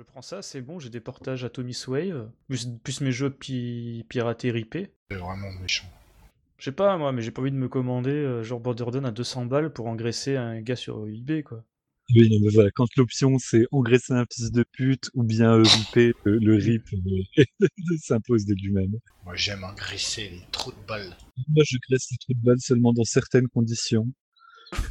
Je prends ça, c'est bon, j'ai des portages Atomis Wave, plus, plus mes jeux pi piratés ripés. C'est vraiment méchant. Je sais pas moi, mais j'ai pas envie de me commander euh, genre Borderlands à 200 balles pour engraisser un gars sur eBay quoi. Oui, non, mais voilà, quand l'option c'est engraisser un fils de pute ou bien euh, ripper, euh, le rip euh, s'impose de lui-même. Moi, j'aime engraisser les trous de balles. Moi, je graisse les trous de balles seulement dans certaines conditions.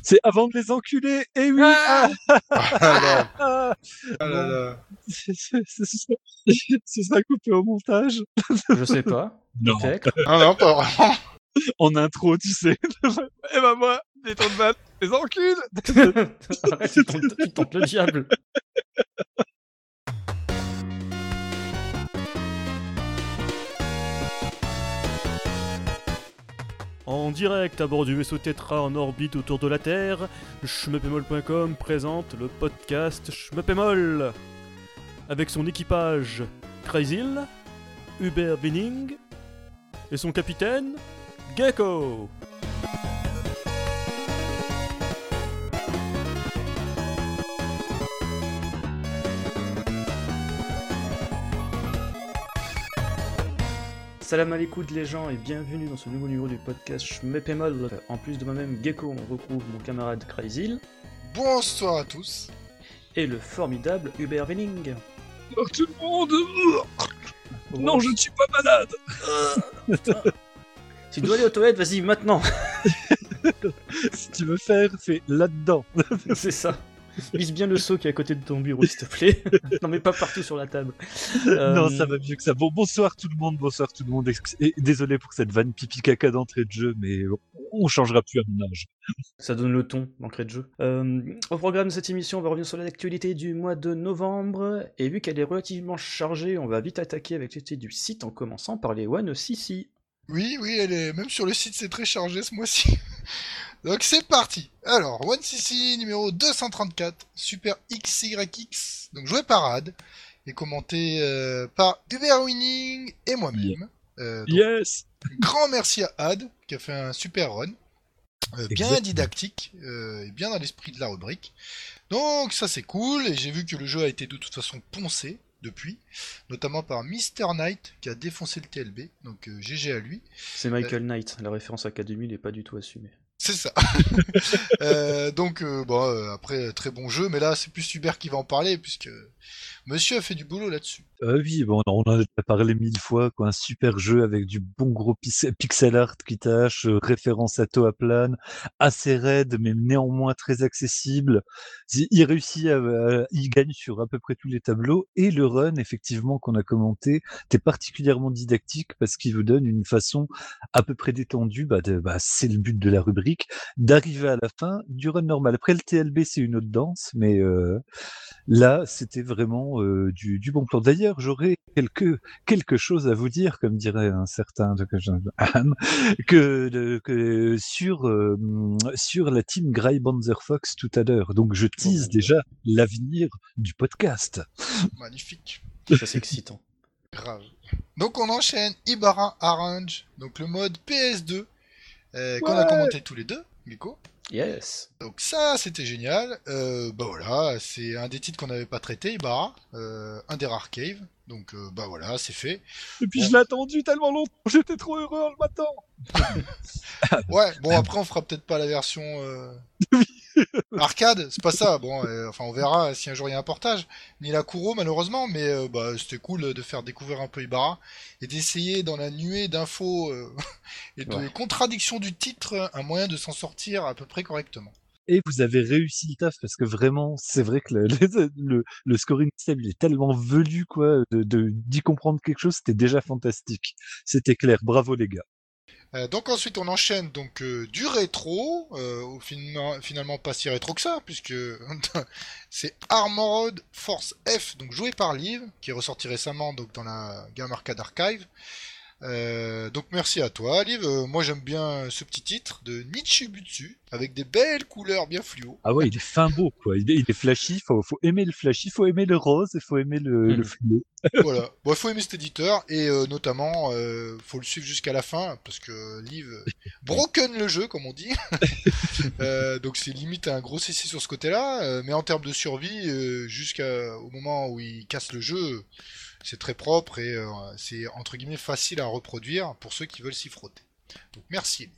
C'est avant de les enculer Et oui Ah ah, Ah là là. ah. Ce sera coupé au montage Je sais pas, Non. Ah non, pas vraiment. En intro, tu sais. Eh ben moi, les trous de balles, les encules Arrête, tu tentes, tu tentes le diable. En direct à bord du vaisseau Tetra en orbite autour de la Terre, schmeppemol.com présente le podcast Schmeppemol avec son équipage Crazyl, Hubert Binning et son capitaine Gecko. Salam alaikum les gens et bienvenue dans ce nouveau numéro du podcast Schmeppemol. En plus de moi-même Gecko, on retrouve mon camarade Crazyl Bonsoir à tous. et le formidable Hubert Venning. Oh, tout le monde Non, je ne suis pas malade Si tu dois aller aux toilettes, vas-y maintenant Si tu veux faire, c'est là-dedans. C'est ça. Vise bien le seau qui est à côté de ton bureau, s'il te plaît. non, mais pas partout sur la table. Euh, Non, ça va mieux que ça. Bon, bonsoir tout le monde, bonsoir tout le monde. Et désolé pour cette vanne pipi caca d'entrée de jeu, mais on changera plus à mon âge. Ça donne le ton d'entrée de jeu. Euh, au programme de cette émission, on va revenir sur l'actualité du mois de novembre. Et vu qu'elle est relativement chargée, on va vite attaquer avec l'actualité du site en commençant par les One CC. Oui, oui, elle est même sur le site, c'est très chargé ce mois-ci. Donc c'est parti. Alors, One CC numéro 234, Super XYX, donc joué par Ad et commenté euh, par Hubert Winning et moi-même. Euh, donc, Yes grand merci à Ad qui a fait un super run. Euh, bien Exactement. didactique euh, et bien dans l'esprit de la rubrique. Donc ça c'est cool et j'ai vu que le jeu a été de toute façon poncé depuis, notamment par Mr Knight qui a défoncé le TLB, donc euh, GG à lui. C'est Michael Knight. La référence Academy n'est pas du tout assumée. C'est ça. Euh, donc euh, bon euh, après très bon jeu, mais là c'est plus Hubert qui va en parler puisque Monsieur a fait du boulot là-dessus. Euh, oui, bon, on en a déjà parlé mille fois. Un super jeu avec du bon gros pix- pixel art qui tâche, euh, référence à Toaplan, assez raide, mais néanmoins très accessible. Il réussit il gagne sur à peu près tous les tableaux. Et le run, effectivement, qu'on a commenté, était particulièrement didactique parce qu'il vous donne une façon à peu près détendue, bah, bah, c'est le but de la rubrique, d'arriver à la fin du run normal. Après, le TLB, c'est une autre danse, mais euh, Là, c'était vraiment euh, du, du bon plan. D'ailleurs, j'aurais quelque, quelque chose à vous dire, comme dirait un certain de- que, je- que, de- que sur, euh, sur la team Grey Fox tout à l'heure. Donc, je tease bon. déjà l'avenir du podcast. Magnifique. Ça, c'est excitant. Grave. Donc on enchaîne Ibarra Arrange, donc le mode PS2 euh, qu'on a commenté tous les deux, Gecko. Yes. Donc ça, c'était génial. Euh, bah voilà, c'est un des titres qu'on n'avait pas traité, Ibarra, euh, un des rares caves. Donc euh, bah voilà, c'est fait. Et puis, Bon. je l'ai attendu tellement longtemps, j'étais trop heureux en le matin. Ouais, bon après on fera peut-être pas la version euh, arcade, c'est pas ça. Bon, euh, enfin on verra si un jour il y a un portage. Ni la Kuro malheureusement, mais euh, bah c'était cool de faire découvrir un peu Ibarra et d'essayer dans la nuée d'infos euh, et de Ouais. contradictions du titre un moyen de s'en sortir à peu près correctement. Et vous avez réussi le taf parce que vraiment, c'est vrai que le, le, le- le scoring system, il est tellement velu, quoi, de, d'y comprendre quelque chose, c'était déjà fantastique. C'était clair. Bravo, les gars. Euh, donc ensuite on enchaîne donc euh, du rétro, euh, fin- finalement pas si rétro que ça, puisque c'est Armored Force F, donc joué par Liv, qui est ressorti récemment donc dans la gamme arcade archive. Euh, donc merci à toi Liv, Euh, moi j'aime bien ce petit titre de Nichibutsu, avec des belles couleurs bien fluo. Ah ouais, il est fin beau, quoi. Il est, il est flashy, faut, faut aimer le flashy, faut aimer le rose et faut aimer le, le fluo. voilà. Bon, il faut aimer cet éditeur et euh, notamment, euh, faut le suivre jusqu'à la fin parce que Liv broken le jeu, comme on dit. euh, donc c'est limite un gros CC sur ce côté-là, euh, mais en termes de survie, euh, jusqu'au moment où il casse le jeu, c'est très propre et euh, c'est entre guillemets facile à reproduire pour ceux qui veulent s'y frotter. Donc merci.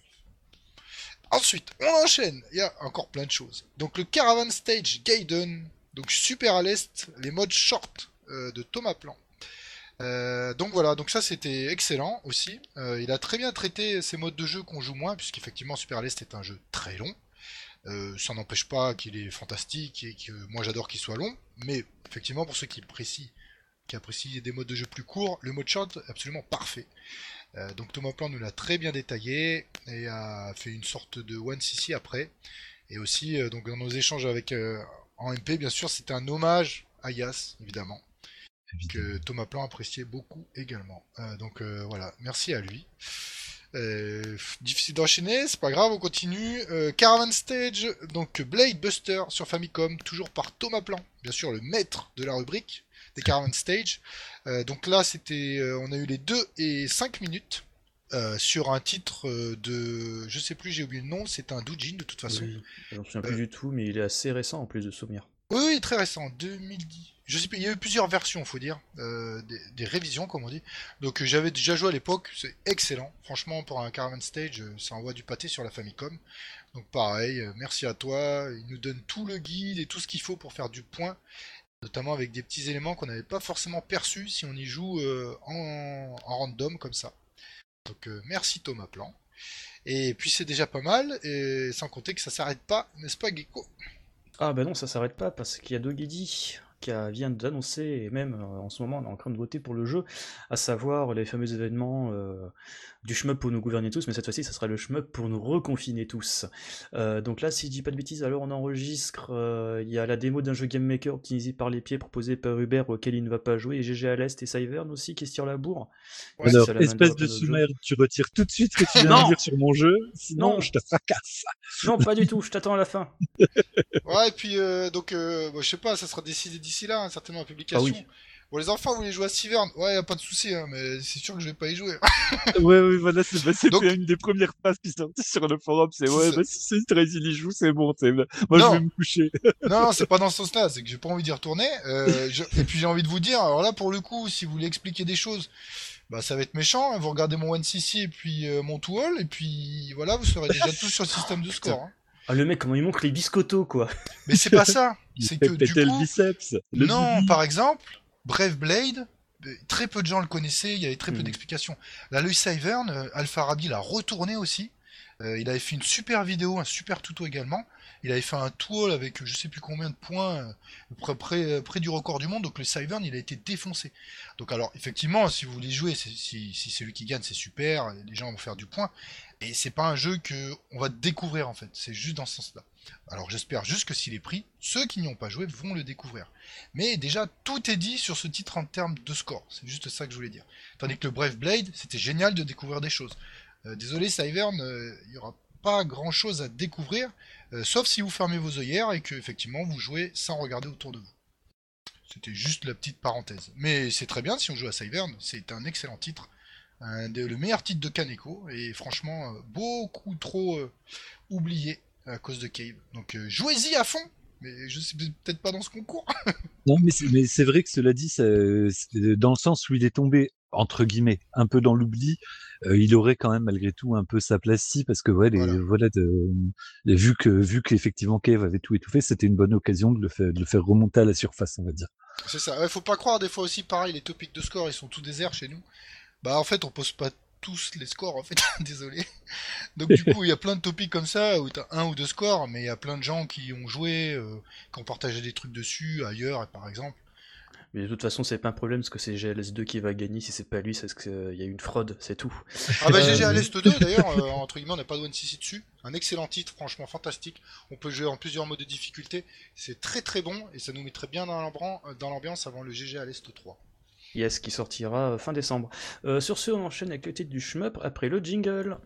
Ensuite, on enchaîne. Il y a encore plein de choses. Donc le Caravan Stage Gaiden, donc super à l'est, les modes short euh, de Thomas Plan. Euh, donc voilà, donc ça c'était excellent aussi. Il a très bien traité ces modes de jeu qu'on joue moins, puisqu'effectivement Super à est un jeu très long. Ça n'empêche pas qu'il est fantastique et que moi j'adore qu'il soit long, mais effectivement pour ceux qui apprécient, qui apprécient des modes de jeu plus courts, le mode short absolument parfait. Euh, donc Thomas Plan nous l'a très bien détaillé et a fait une sorte de one CC après. Et aussi euh, donc dans nos échanges avec euh, en MP bien sûr c'était un hommage à Yas évidemment que Thomas Plan appréciait beaucoup également. Donc voilà, merci à lui. Euh, difficile d'enchaîner, c'est pas grave, on continue. Euh, Caravan Stage, donc Blade Buster sur Famicom, toujours par Thomas Plan, bien sûr le maître de la rubrique des Caravan Stage. Euh, donc là, c'était, euh, on a eu les 2 et 5 minutes. euh, sur un titre de, je sais plus, j'ai oublié le nom, c'est un doujin de toute façon. Oui, je me souviens plus du tout, mais il est assez récent en plus de souvenir. Oui, oui, très récent, 2010. Je sais il y a eu plusieurs versions, faut dire, des, des révisions, comme on dit. Donc j'avais déjà joué à l'époque, c'est excellent. Franchement, pour un Caravan Stage, ça envoie du pâté sur la Famicom. Donc pareil, merci à toi. Il nous donne tout le guide et tout ce qu'il faut pour faire du point, notamment avec des petits éléments qu'on n'avait pas forcément perçus si on y joue euh, en, random comme ça. Donc euh, merci Thomas Plan. Et puis c'est déjà pas mal, et sans compter que ça s'arrête pas, n'est-ce pas Gecko? Ah bah non, ça s'arrête pas parce qu'il y a Dogedy qui vient d'annoncer, et même euh, en ce moment on est en train de voter pour le jeu, à savoir les fameux événements du shmup pour nous gouverner tous, mais cette fois-ci ça sera le shmup pour nous reconfiner tous. Euh, donc là, si je dis pas de bêtises, alors on enregistre, euh, il y a la démo d'un jeu Game Maker optimisé par les pieds proposé par Hubert auquel il ne va pas jouer, et GG à l'Est et Cyvern aussi qui se tirent la bourre. Ouais, Alors, espèce de sous-merde, tu retires tout de suite ce que tu viens de dire sur mon jeu, sinon Non. je te fracasse. Non, pas du tout, je t'attends à la fin. Ouais, et puis euh, donc, euh, je sais pas, ça sera décidé d'ici là, hein, certainement la publication. Ah oui. Bon, les enfants, vous voulez jouer à Sivern Ouais, y a pas de souci, hein, mais c'est sûr que je vais pas y jouer. ouais, ouais, voilà, c'est- bah, Donc- une des premières phrases qui sortait sur le forum. C'est ouais, bah, si c'est Tracy y joue, c'est bon. c'est- Moi, Non. je vais me coucher. non, non, c'est pas dans ce sens-là, c'est que j'ai pas envie d'y retourner. Euh, je- Et puis j'ai envie de vous dire, alors là, pour le coup, si vous voulez expliquer des choses, bah ça va être méchant. hein, Vous regardez mon 1cc et puis euh, mon 2 et puis voilà, vous serez déjà tous sur le système de score. hein. Ah le mec, comment il montre les biscottos quoi Mais c'est pas ça. Il C'est que du péter le coup, biceps. Le non, bibi. par exemple, Brave Blade, très peu de gens le connaissaient, il y avait très peu Mhm. d'explications. Là, le Cyvern, euh, Alpha Rabi l'a retourné aussi. Euh, il avait fait une super vidéo, un super tuto également. Il avait fait un tool avec je sais plus combien de points euh, près, près, près du record du monde. Donc le Cyvern, il a été défoncé. Donc alors, effectivement, si vous voulez jouer, si, si c'est lui qui gagne, c'est super. Les gens vont faire du point. Et c'est pas un jeu que on va découvrir en fait. C'est juste dans ce sens-là. Alors j'espère juste que s'il est pris, ceux qui n'y ont pas joué vont le découvrir. Mais déjà, tout est dit sur ce titre en termes de score. C'est juste ça que je voulais dire. Tandis que le Brave Blade, c'était génial de découvrir des choses. Euh, désolé, Cyvern, euh, il n'y aura pas grand chose à découvrir, euh, sauf si vous fermez vos œillères et que effectivement vous jouez sans regarder autour de vous. C'était juste la petite parenthèse. Mais c'est très bien si on joue à Cyvern, c'est un excellent titre. Un le meilleur titre de Kaneko, et franchement, beaucoup trop oublié à cause de Cave. Donc euh, jouez-y à fond, mais je sais peut-être pas dans ce concours. Non, mais c'est, vrai que cela dit, ça- dans le sens où il est tombé entre guillemets un peu dans l'oubli, euh, il aurait quand même malgré tout un peu sa place ici parce que ouais, les, Voilà. voilà, de- vu que vu qu'effectivement Cave avait tout étouffé, c'était une bonne occasion de le faire de le faire remonter à la surface, on va dire. C'est ça. Ouais, faut pas croire des fois aussi pareil, les topics de score ils sont tout déserts chez nous. Bah en fait on pose pas tous les scores en fait, désolé. Donc du coup il y a plein de topics comme ça où t'as un ou deux scores, mais il y a plein de gens qui ont joué, euh, qui ont partagé des trucs dessus ailleurs par exemple. Mais de toute façon, c'est pas un problème parce que c'est GLS2 qui va gagner. Si c'est pas lui, c'est parce qu'il y a une fraude, c'est tout. Ah bah Euh, GG à l'Est 2 d'ailleurs, euh, entre guillemets on n'a pas de One CC dessus. Un excellent titre, franchement fantastique. On peut jouer en plusieurs modes de difficulté. C'est très très bon et ça nous mettrait bien dans l'ambran- dans l'ambiance avant le GG à l'Est 3. Yes, qui sortira euh, fin décembre. Euh, sur ce, on enchaîne avec le titre du shmup après le jingle.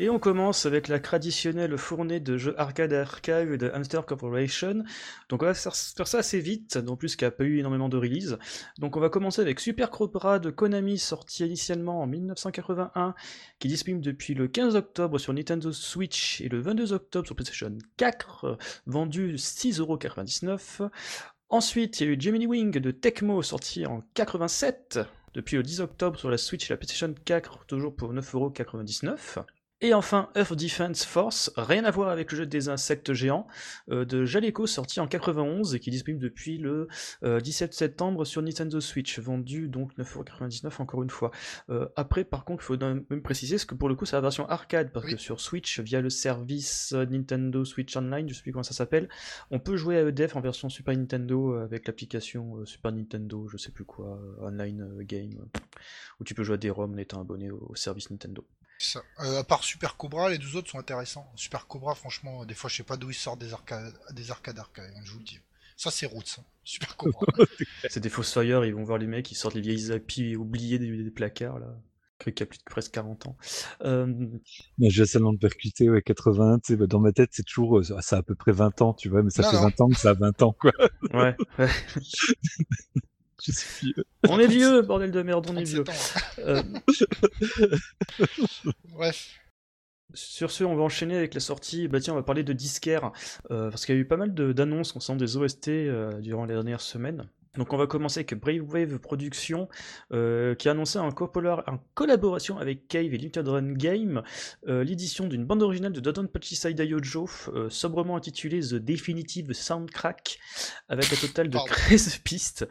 Et on commence avec la traditionnelle fournée de jeux arcade archive de Hamster Corporation. Donc on va faire, ça assez vite, non plus qu'il n'y a pas eu énormément de releases. Donc on va commencer avec Super Cobra de Konami, sorti initialement en 1981, qui est disponible depuis le 15 octobre sur Nintendo Switch et le 22 octobre sur PlayStation 4, vendu 6,99€. Ensuite, il y a eu Gemini Wing de Tecmo, sorti en 87, depuis le 10 octobre sur la Switch et la PlayStation 4, toujours pour 9,99€. Et enfin, Earth Defense Force, rien à voir avec le jeu des insectes géants, euh, de Jaleco, sorti en 91 et qui est disponible depuis le 17 euh, septembre sur Nintendo Switch, vendu donc 9,99€ encore une fois. Euh, après, par contre, il faut même préciser ce que pour le coup c'est la version arcade, parce que sur Switch, via le service Nintendo Switch Online, je sais plus comment ça s'appelle, on peut jouer à EDF en version Super Nintendo avec l'application Super Nintendo, je sais plus quoi, Online Game, où tu peux jouer à des ROM en étant abonné au service Nintendo. Euh, à part Super Cobra, les deux autres sont intéressants. Super Cobra, franchement, des fois, je sais pas d'où ils sortent des arcades, des arcades arcades, je vous le dis. Ça, c'est Roots, hein. Super Cobra. c'est des Fire, ils vont voir les mecs, ils sortent les vieilles appis oubliés des, placards, là. Y a plus de presque 40 ans. Euh... J'ai seulement de percuter, ouais, 80, tu sais, bah, dans ma tête, c'est toujours, euh, ça a à peu près 20 ans, tu vois, mais ça fait 20 ans que ça a 20 ans, quoi. ouais. ouais. On est vieux, bordel de merde, on est vieux. Euh, Bref. Sur ce, on va enchaîner avec la sortie. Bah tiens, on va parler de disquaire, euh, parce qu'il y a eu pas mal d'annonces concernant des OST euh, durant les dernières semaines. Donc on va commencer avec Brave Wave Productions euh, qui a annoncé en, collaboration avec Cave et Limited Run Game euh, l'édition d'une bande originale de Dodonpachi Saidai Yojo, euh, sobrement intitulée The Definitive Soundtrack, avec un total de 13 pistes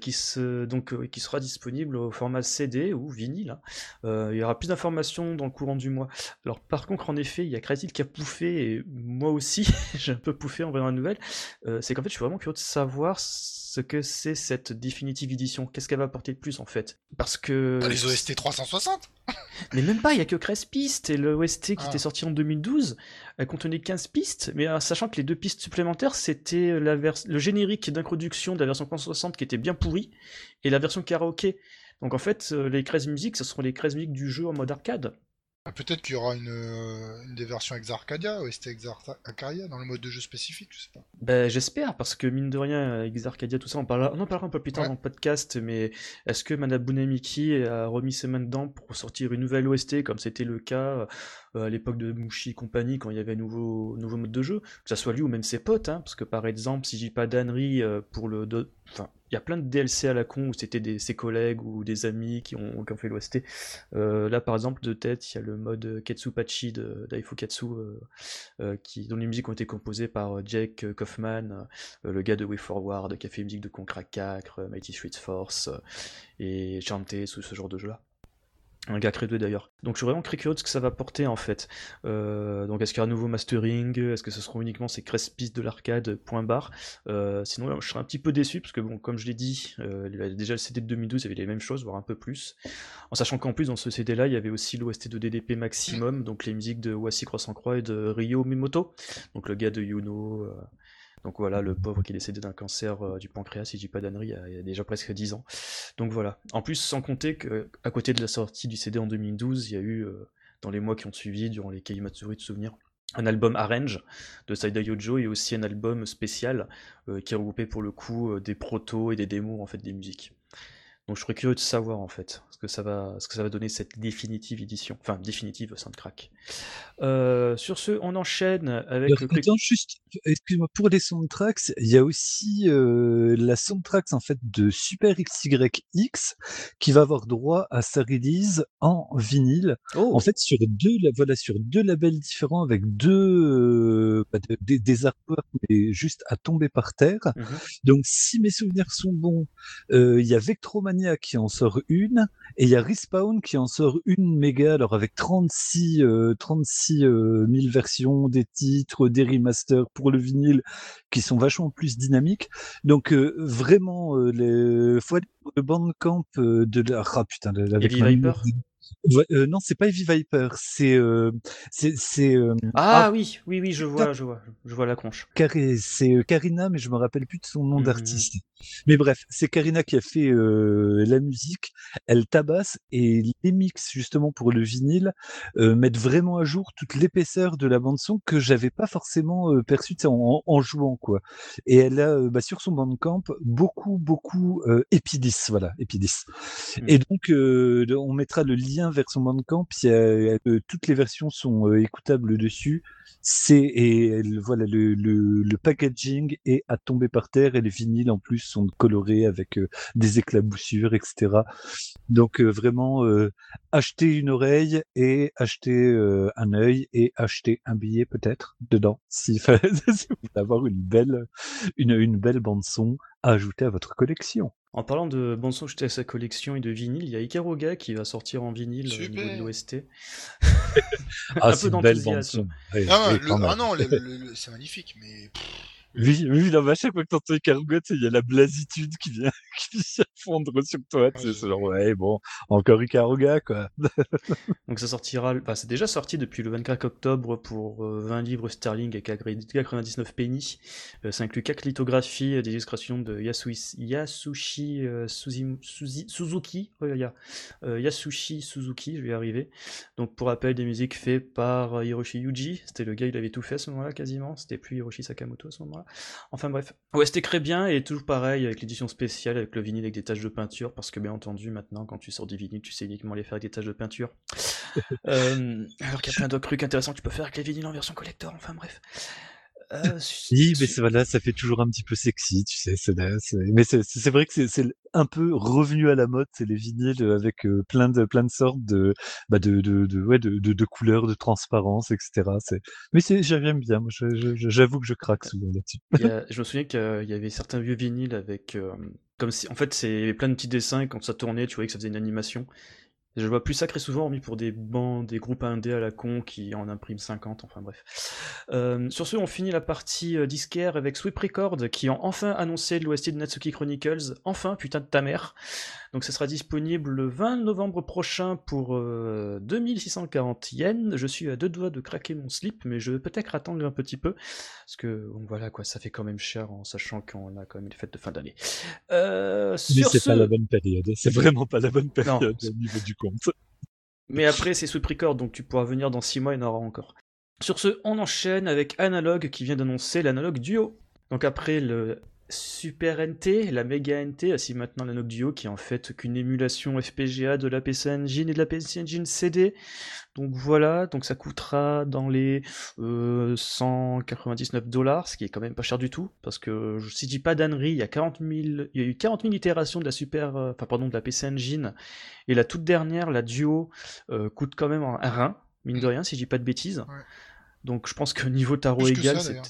qui, se, donc, qui sera disponible au format CD ou vinyle. Hein. il y aura plus d'informations dans le courant du mois. Alors par contre, en effet, il y a Crazy qui a pouffé, et moi aussi, j'ai un peu pouffé en voyant la nouvelle. C'est qu'en fait, je suis vraiment curieux de savoir ce que c'est cette définitive édition. Qu'est-ce qu'elle va apporter de plus en fait? Parce que. Bah, les OST 360 Mais même pas, il y a que 13 pistes et le OST qui ah. était sorti en 2012, elle contenait 15 pistes, mais euh, sachant que les deux pistes supplémentaires c'était la le générique d'introduction de la version 360 qui était bien pourri et la version karaoké. Donc en fait, euh, les 13 musiques, ce seront les 13 musiques du jeu en mode arcade. Ah, peut-être qu'il y aura une, euh, une, des versions Exarcadia, OST Exarcadia, dans le mode de jeu spécifique, je sais pas. Ben, j'espère, parce que mine de rien, Exarcadia, tout ça, on, parlera, on en parlera un peu plus tard dans le podcast, mais est-ce que Manabunamiki a remis ses mains dedans pour sortir une nouvelle OST, comme c'était le cas euh, à l'époque de Mushi et compagnie, quand il y avait un nouveau, nouveau mode de jeu, que ça soit lui ou même ses potes, hein, parce que par exemple, si j'ai pas d'annerie euh, pour le... Enfin, y a plein de DLC à la con où c'était ses collègues ou des amis qui ont, fait l'OST. Euh, là, par exemple, de tête, il y a le mode Ketsupachi d'Aifu Katsu, qui, dont les musiques ont été composées par Jake Kaufman, le gars de Way Forward, qui a fait musique de Concra 4, Mighty Street Force, et Chanté, ce, ce genre de jeu-là. Un gars crédoué d'ailleurs. Donc je suis vraiment curieux de ce que ça va porter en fait. Euh, donc est-ce qu'il y aura un nouveau mastering? Est-ce que ce seront uniquement ces pistes de l'arcade point barre? Euh, Sinon je serais un petit peu déçu parce que bon comme je l'ai dit, euh, déjà le CD de 2012 avait les mêmes choses, voire un peu plus. En sachant qu'en plus dans ce CD là il y avait aussi l'OST de DDP maximum, donc les musiques de Wasi Cross en Croix et de Ryo Mimoto, donc le gars de Yuno, donc voilà, le pauvre qui est décédé d'un cancer euh, du pancréas, si je dis pas d'annerie, il, y a déjà presque 10 ans. Donc voilà. En plus, sans compter qu'à côté de la sortie du CD en 2012, il y a eu, euh, dans les mois qui ont suivi, durant les Keimatsuri de souvenirs, un album Arrange de Saida Yojo et aussi un album spécial euh, qui a regroupé pour le coup des protos et des démos en fait des musiques. Donc je serais curieux de savoir en fait ce que ça va, ce que ça va donner cette définitive édition, enfin définitive Soundcrack. Euh, sur ce, on enchaîne avec. Attends, juste, excuse-moi, pour les soundtracks, il y a aussi euh, la soundtracks en fait de Super XYX qui va avoir droit à sa release en vinyle. En oh! fait, sur deux, voilà, sur deux labels différents avec deux euh, des, des artworks mais juste à tomber par terre. Mmh Donc, si mes souvenirs sont bons, euh, il y a Vectromania qui en sort une et il y a Respawn qui en sort une méga, alors avec 36, 36 000 versions des titres, des remasters pour le vinyle qui sont vachement plus dynamiques. Donc euh, vraiment, euh, les fois de Bandcamp euh, de la... Ah putain, avec Viper Euh, non, c'est pas Heavy Viper, c'est euh, c'est euh, ah, oui, oui, oui, je vois, je vois, je vois la conche. c'est Karina, mais je me rappelle plus de son nom Mhm. d'artiste. Mais bref, c'est Karina qui a fait la musique. Elle tabasse et les mix justement pour le vinyle mettent vraiment à jour toute l'épaisseur de la bande son que j'avais pas forcément perçue en, en jouant quoi. Et elle a bah, sur son bandcamp beaucoup beaucoup Epidis, voilà Epidis. Mm. Et donc on mettra le lien vers son a, euh, toutes les versions sont euh, écoutables dessus. C'est et voilà le, packaging est à tomber par terre et les vinyles en plus sont colorés avec euh, des éclaboussures, etc. Donc euh, vraiment euh, acheter une oreille et acheter euh, un œil et acheter un billet peut-être dedans si, si vous voulez avoir une belle une, une belle bande son à ajouter à votre collection. En parlant de bande son jeté à sa collection et de vinyle, il y a Ikaruga qui va sortir en vinyle euh, au niveau Super. de l'OST. Ah, Un c'est peu une belle bande d'enthousiasme. son. Ouais, Ah, le- ah non, c'est magnifique, mais Oui, oui, non, mais à chaque fois que t'entends Ikaruga, il y a la blasitude qui vient, qui vient fondre sur toi, Ouais, c'est genre, ouais, bon, encore Ikaruga, quoi. Donc ça sortira, enfin c'est déjà sorti depuis le 24 octobre pour euh, 20 livres sterling agré- 99 penny. Euh, ça inclut 4 lithographies, et des illustrations de Yasui- Yasushi euh, Suzi- Suzi- Suzuki. Oh, il y a, euh, Yasushi Suzuki, je vais y arriver. Donc pour rappel, des musiques faites par euh, Hiroshi Yuji. C'était le gars, il avait tout fait à ce moment-là quasiment. C'était plus Hiroshi Sakamoto à ce moment-là. Enfin bref. Ouais, c'était très bien et toujours pareil avec l'édition spéciale avec le vinyle avec des taches de peinture parce que bien entendu maintenant quand tu sors des vinyles tu sais uniquement les faire avec des taches de peinture. Euh, alors qu'il y a plein d'autres trucs intéressants que tu peux faire avec les vinyles en version collector. Enfin bref. Euh, Oui, mais voilà, ça fait toujours un petit peu sexy, tu sais. mais c'est vrai que c'est- un peu revenu à la mode, c'est les vinyles avec euh, plein de plein de sortes de bah de de de ouais de, de, de couleurs, de transparence, etc. Mais j'aime bien. Moi, j'avoue que je craque souvent là-dessus. je me souviens qu'il y avait certains vieux vinyles avec euh, comme si en fait c'est plein de petits dessins et quand ça tournait tu voyais que ça faisait une animation. Je vois plus ça très souvent, hormis pour des bandes, des groupes indés à la con qui en impriment 50, enfin bref. Euh, sur ce, on finit la partie euh, disquaire avec Sweep Records qui ont enfin annoncé l'OST de Natsuki Chronicles. Enfin, putain de ta mère. Donc ça sera disponible le 20 novembre prochain pour euh, 2640 yens. Je suis à deux doigts de craquer mon slip, mais je vais peut-être attendre un petit peu. Parce que, bon voilà quoi, ça fait quand même cher en sachant qu'on a quand même les fêtes de fin d'année. Euh, Mais c'est ce... pas la bonne période. C'est vraiment pas la bonne période au niveau du compte. Mais après, c'est Sweep Record, donc tu pourras venir dans 6 mois, y en aura encore. Sur ce, on enchaîne avec Analog qui vient d'annoncer l'Analog Duo. Donc après le Super NT, la Mega NT, ainsi maintenant l'Analog Duo qui est en fait qu'une émulation FPGA de la PC Engine et de la PC Engine CD. Donc voilà, donc ça coûtera dans les euh, 199 dollars, ce qui est quand même pas cher du tout, parce que si je dis pas d'ânerie, il y a 40 000, il y a eu 40 000 itérations de la Super, euh, enfin pardon, de la PC Engine, et la toute dernière, la Duo, euh, coûte quand même un rein, mine de rien, si je dis pas de bêtises. Ouais. Donc je pense que niveau tarot Plus égal, c'est.